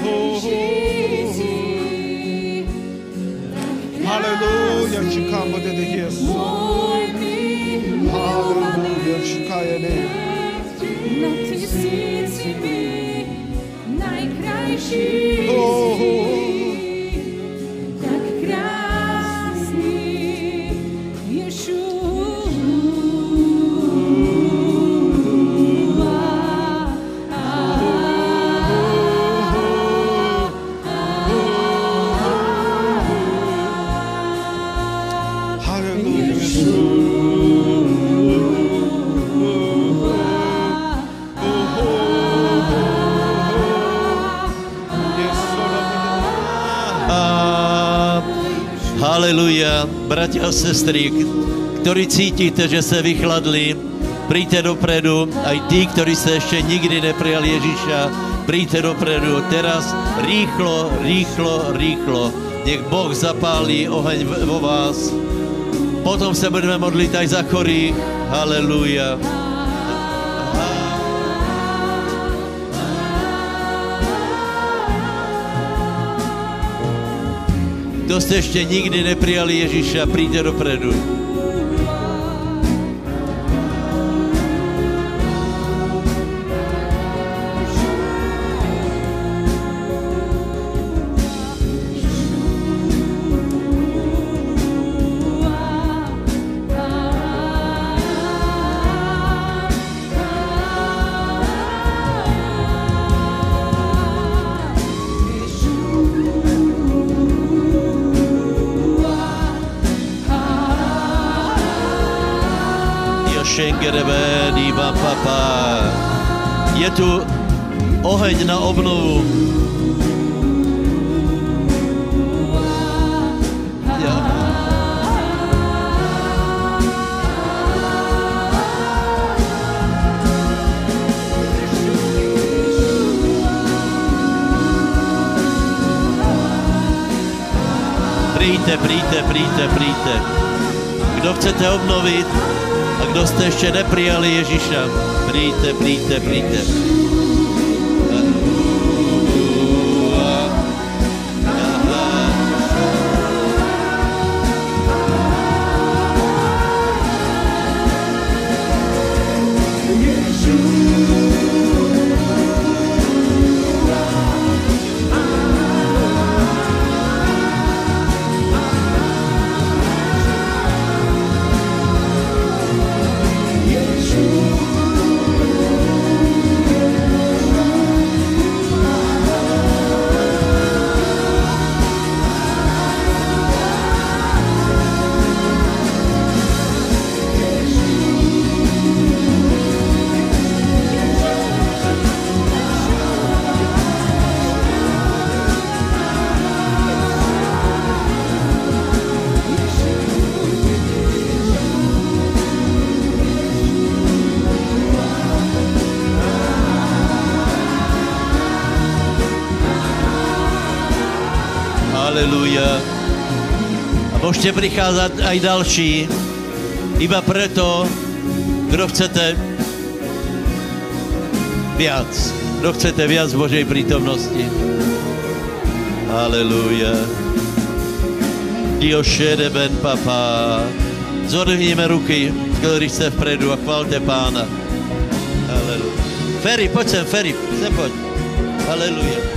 Oh, oh, oh, hallelujah. Shikamo de dia, sola. Hallelujah, Shikayane. Na haleluja, bratia a sestry, ktorí cítite, že se vychladli, príďte dopredu, aj tí, ktorí ste ešte nikdy neprijali Ježiša, príďte dopredu, teraz rýchlo, rýchlo, rýchlo, nech Boh zapálí oheň vo vás, potom se budeme modlit aj za chorých, haleluja. Kto ste ešte nikdy neprijali Ježiša, príďte dopredu. Tu oheň na obnovu. Ja. Príďte, príďte, príďte, príďte. Kdo chcete obnovit a kdo jste ještě neprijali Ježíša, príďte, príďte, príďte. A môžete prichádzať aj další, iba preto, kdo chcete viac. Kdo chcete viac Božej prítomnosti. Haleluja. Dio šede ben papa. Zodvhníme ruky, ktorí ste vpredu a chválte pána. Haleluja. Ferry, poď sem, Ferry, sem poď. Haleluja.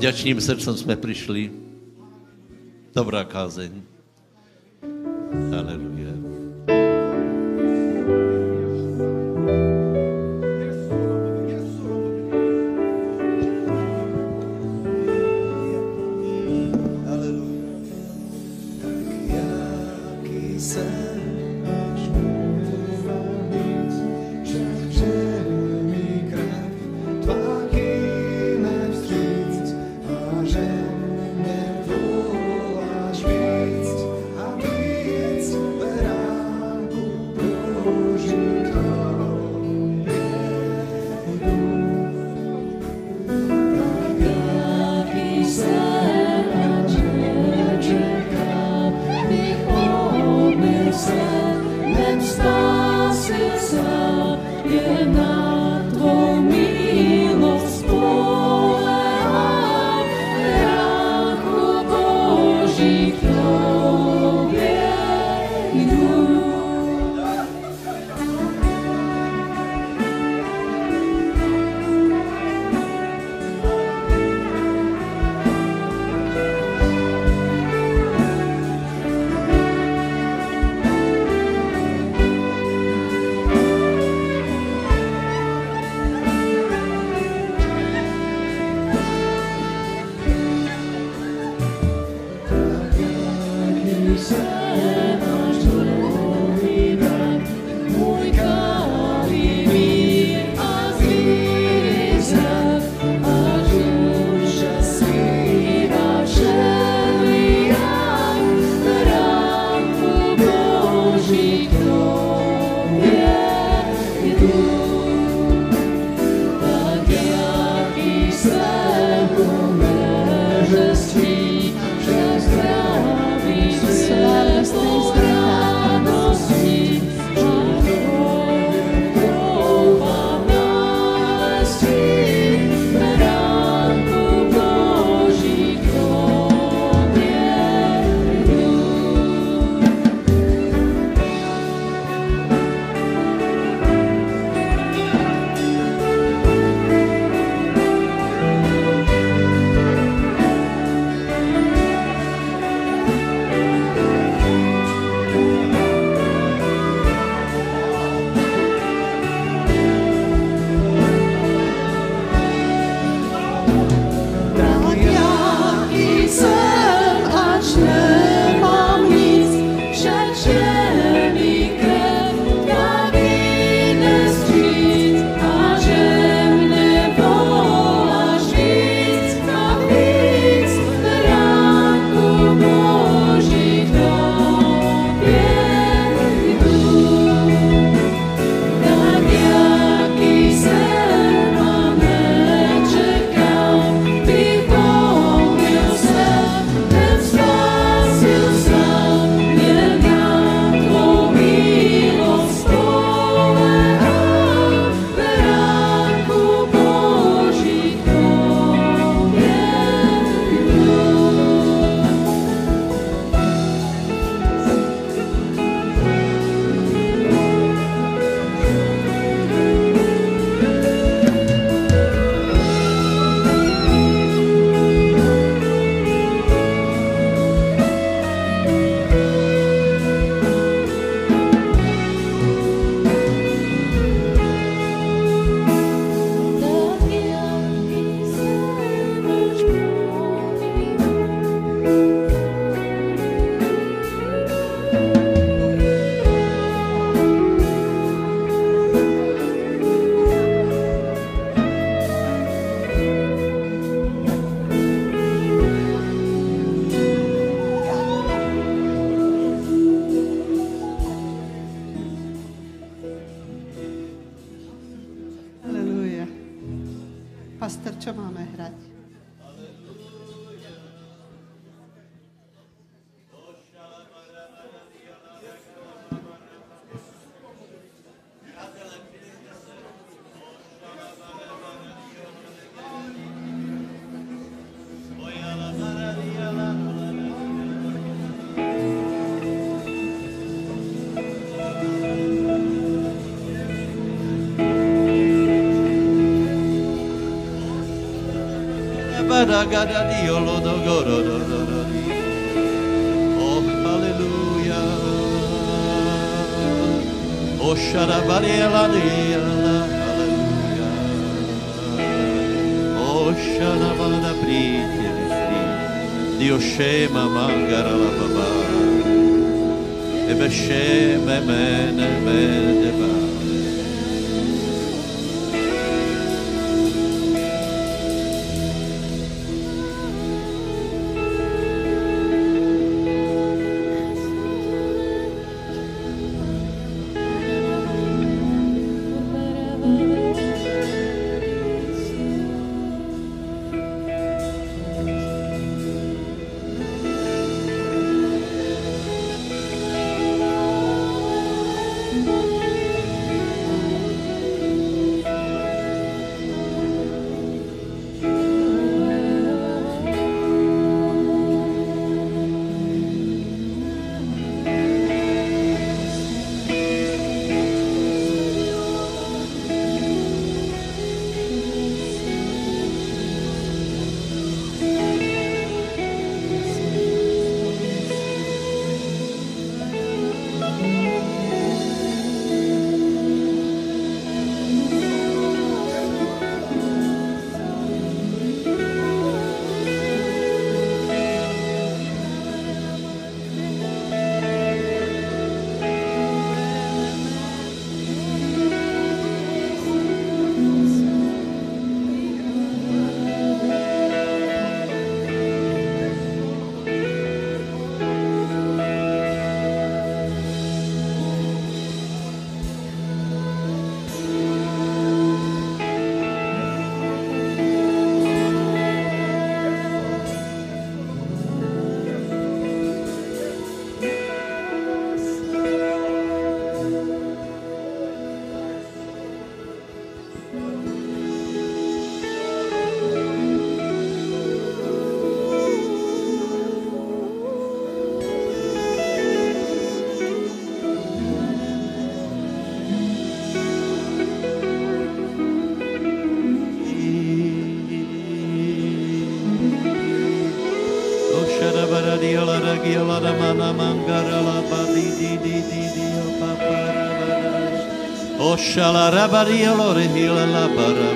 Vďačným srdcom jsme přišli. Dobrá kázeň. Oh, hallelujah. Oh, sharabariela hallelujah. Oh, sharabada priti, Dio shema mangara la baba. Ebe shem Oshala Rabari Olore Hila Labara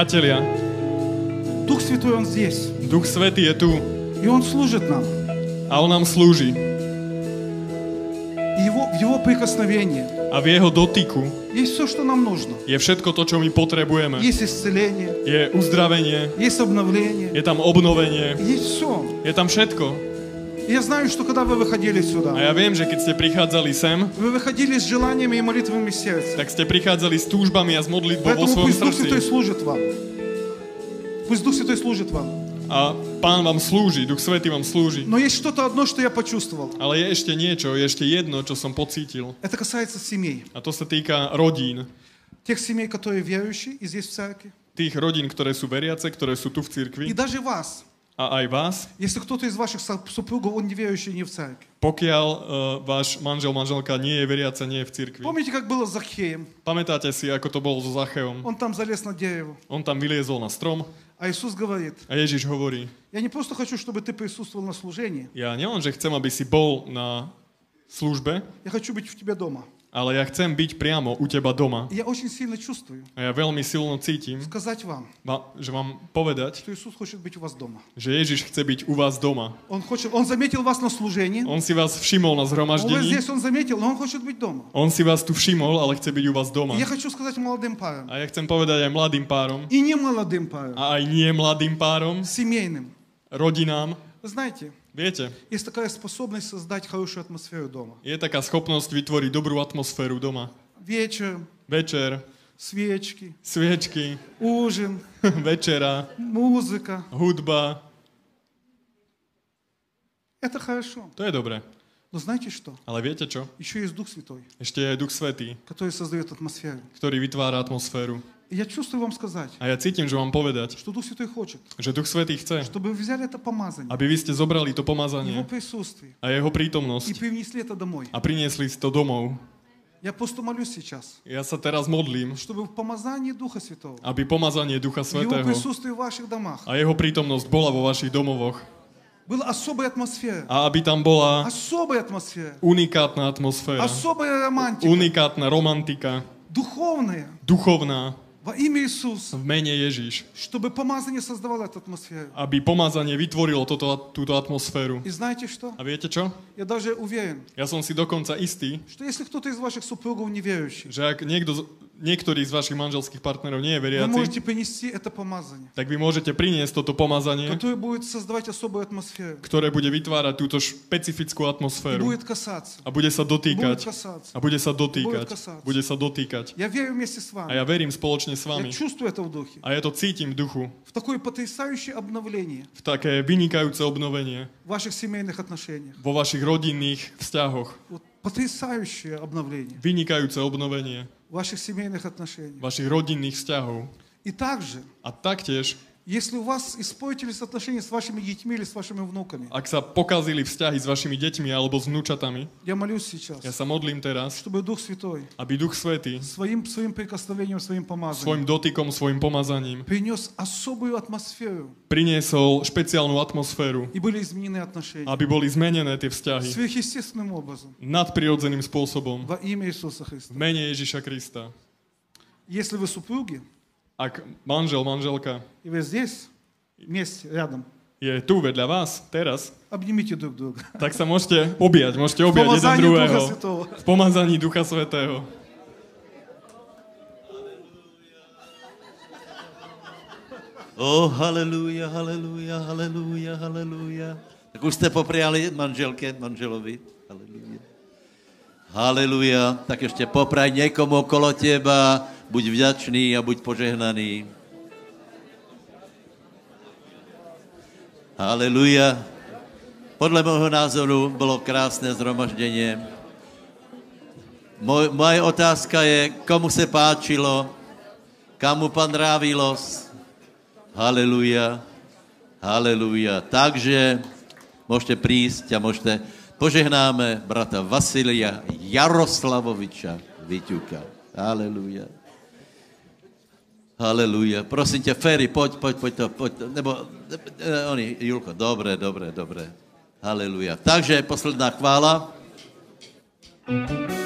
Priatelia, Дух Святой, Он здесь. Duch Svetý je tu И Он служит нам. a On nám slúži. И его, в Его прикосновении A v Jeho dotyku есть все, что нам нужно. je všetko to, čo my potrebujeme. Есть исцеление, Je uzdravenie, есть обновление, je tam obnovenie, есть все. je tam všetko. И я знаю, что когда вы выходили сюда, ja viem, že keď ste prichádzali sem, вы выходили с желаниями и молитвами сердца. tak ste prichádzali s túžbami a s modlitbou vo svojom пусть Дух Святой служит вам. Пусть Дух Святой служит вам. A Pán vám slúži, Duch Svetý vám slúži. Но есть что-то одно, что я почувствовал. Ale je ešte niečo, je ešte jedno, čo som pocítil. Это касается семей. A to sa týka rodín. Тех семей, которые верующие и здесь в церкви. Tých rodín, ktoré sú veriace, ktoré sú tu v И cirkvi. даже вас. A aj vás. Если кто-то из ваших со- супругов, он не верующий, не в церкви. Pokiaľ uh, váš manžel, manželka nie je veriaca, nie je v cirkvi. Помните, как было с Захеем? Pamätáte si, ako to bolo so Zacheom? Он там залез на дерево. On tam vyliezol na strom А Иисус говорит, a Ježiš hovorí, я не просто хочу, чтобы ты присутствовал на служении. ja nielen, že chcem, aby si bol na službe, Я хочу быть в тебя дома. ale ja chcem byť priamo u teba doma. И я очень сильно чувствую A ja veľmi silno cítim, сказать вам, va- že vám povedať, что Иисус хочет быть у вас дома. že Ježiš chce byť u vás doma. Он, хочет, он заметил вас на служении. On si vás všimol na Он вот zhromaždení, здесь он заметил, но он хочет быть дома. on si vás tu všimol, ale chce byť u vás doma. И я хочу сказать молодым парам. A ja chcem povedať aj mladým párom, И не молодым парам. a aj nie mladým párom, Семейным. rodinám. Вы знаете, Viete, есть такая способность создать хорошую атмосферу дома. je taká schopnosť vytvoriť dobrú atmosféru doma. Вечер, Večer, свечки, sviečky, ужин, večera, музыка. hudba. Это хорошо. To je dobré. Но знаете что? Ale viete čo? Еще есть Дух Святой, Ešte je Duch Svetý, который создает атмосферу. ktorý vytvára atmosféru. И я чувствую вам сказать, A ja cítim, že vám povedať, что Дух Святой хочет, že Duch Svetý chce, чтобы вы взяли это помазание, aby vy ste zobrali to Его pomazanie присутствие a jeho и prítomnosť принесли это домой. a priniesli si to domov. Я просто молюсь сейчас, Ja sa teraz modlím, чтобы в помазании Духа Святого, aby pomazanie Ducha Его Svetého присутствие в ваших домах, a jeho prítomnosť bola vo vašich domovoch была особая атмосфера, a aby tam bola особая атмосфера, unikátna atmosféra, особая романтика, unikátna romantika, духовная duchovná во имя Иисуса, v mene Ježiš, чтобы помазание создавало эту атмосферу. aby pomazanie vytvorilo toto, túto atmosféru. И знаете что? A viete čo? Я даже уверен, Ja som si dokonca istý, что если кто-то из ваших супругов неверующий, že ak niekto, z- niektorý z vašich manželských partnerov nie je вы veriaci, можете принести это помазание, tak vy môžete priniesť toto pomazanie, которое будет создавать особую атмосферу ktoré bude vytvárať túto špecifickú и atmosféru будет касаться. a bude sa Будет dotýkať. касаться. A bude sa Bude dotýkať. kasať. Bude sa dotýkať. Я верю вместе с A вами. ja verím spoločne s Я vami. чувствую это в духе. A ja to cítim v duchu. В такое потрясающее обновление V také vynikajúce obnovenie в ваших семейных отношениях. vo vašich rodinných vzťahoch. Вот потрясающее обновление Vynikajúce obnovenie в ваших семейных отношениях. vašich rodinných vzťahov. И также, A taktiež, если у вас испортились отношения с вашими детьми или с вашими внуками, ak sa pokazili vzťahy s vašimi deťmi alebo s vnúčatami, я молюсь сейчас, ja sa modlím teraz, чтобы Дух Святой aby Duch Svetý своим, своим прикосновением, своим svojim помазанием dotykom, svojim pomazaním принес особую атмосферу priniesol špeciálnu atmosféru, и были изменены отношения aby boli zmenené tie vzťahy сверхъестественным образом nadprirodzeným spôsobom во имя Иисуса v Христа. mene Ježiša Krista. Если вы супруги, Ak manžel, manželka и вы здесь, вместе, рядом, je tu vedľa vás teraz, обнимите друг друга. tak sa môžete objať, môžete objať jeden Помазание Духа druhého Святого. v pomazaní Ducha Svetého. O, haleluja, haleluja, haleluja, haleluja. Tak už jste popriali manželke, manželovi. Haleluja. Haleluja. Tak ještě popraj někomu okolo teba. Buď vďačný a buď požehnaný. Haleluja. Podle mého názoru bylo krásné zhromaždění. Moj, moje otázka je, komu se páčilo, kamu pan rávilos. Haleluja. Haleluja. Takže môžete prísť a môžete... Požehnáme brata Vasilia Jaroslavoviča Vyťuka. Haleluja. Haleluja. Prosím ťa, Ferry, poď, poď, poď to, poď to. Nebo, eh, oni, Julko, dobre, dobre, dobre. Haleluja. Takže posledná chvála. Povedz,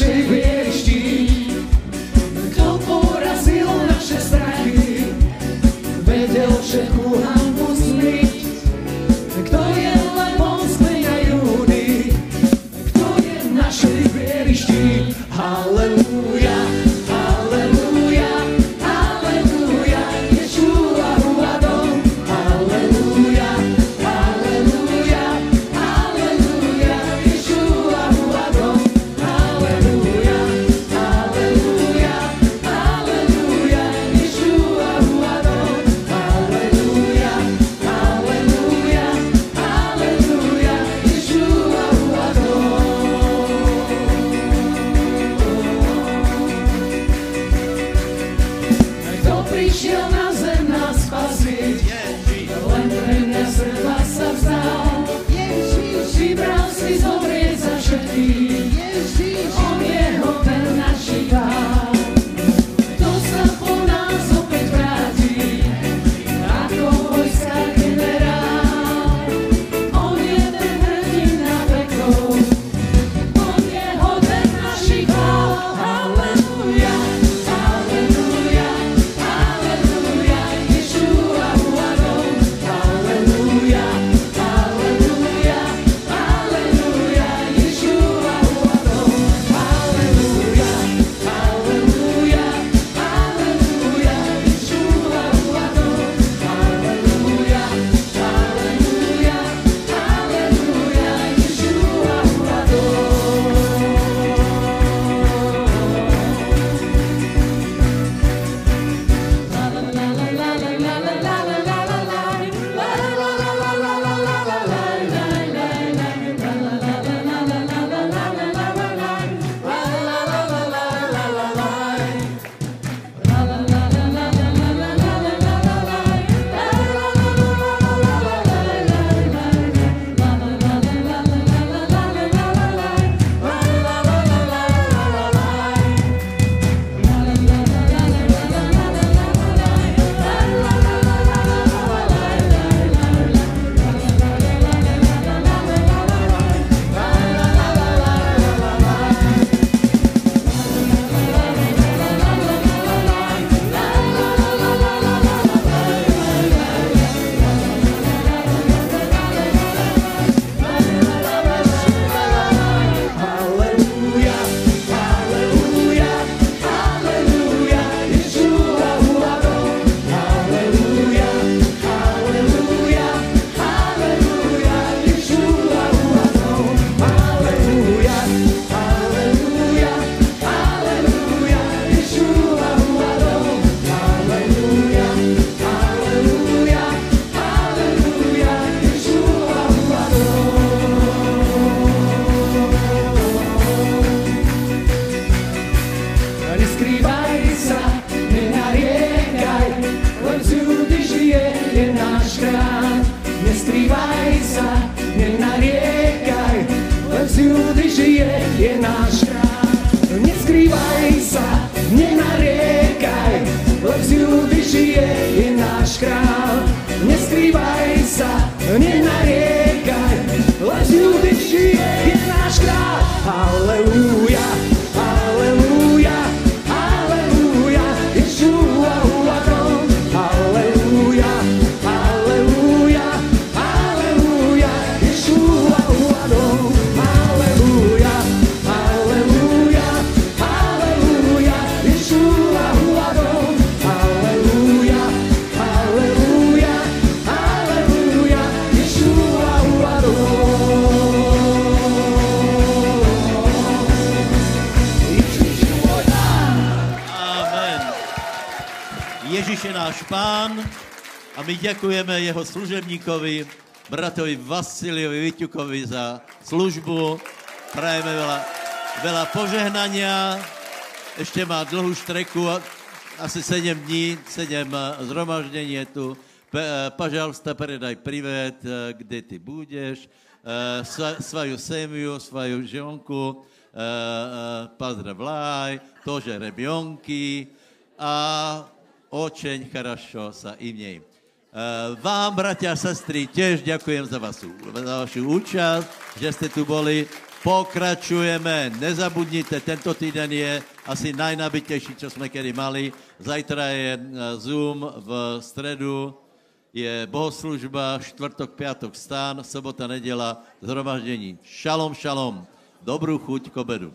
je našej bratovi Vasiliovi Vyťukovi za službu. Prajeme veľa, veľa požehnania. Ešte má dlhú štreku, a- asi 7 dní, 7 zhromaždení je tu. Pe- eh, Пожалуйста, передай привет, э, где ты будешь, э, сва- свою семью, свою женку, э, э, поздравляй, тоже ребенки, a очень хорошо sa im nej. Uh, vám, bratia a sestry, tiež ďakujem za vašu, za vašu účasť, že ste tu boli. Pokračujeme, nezabudnite, tento týden je asi najnabitejší, čo sme kedy mali. Zajtra je eh, Zoom, v stredu je bohoslužba, štvrtok, piatok stán, sobota, nedela, zhromaždení. Šalom, šalom. Dobrú chuť k obedu.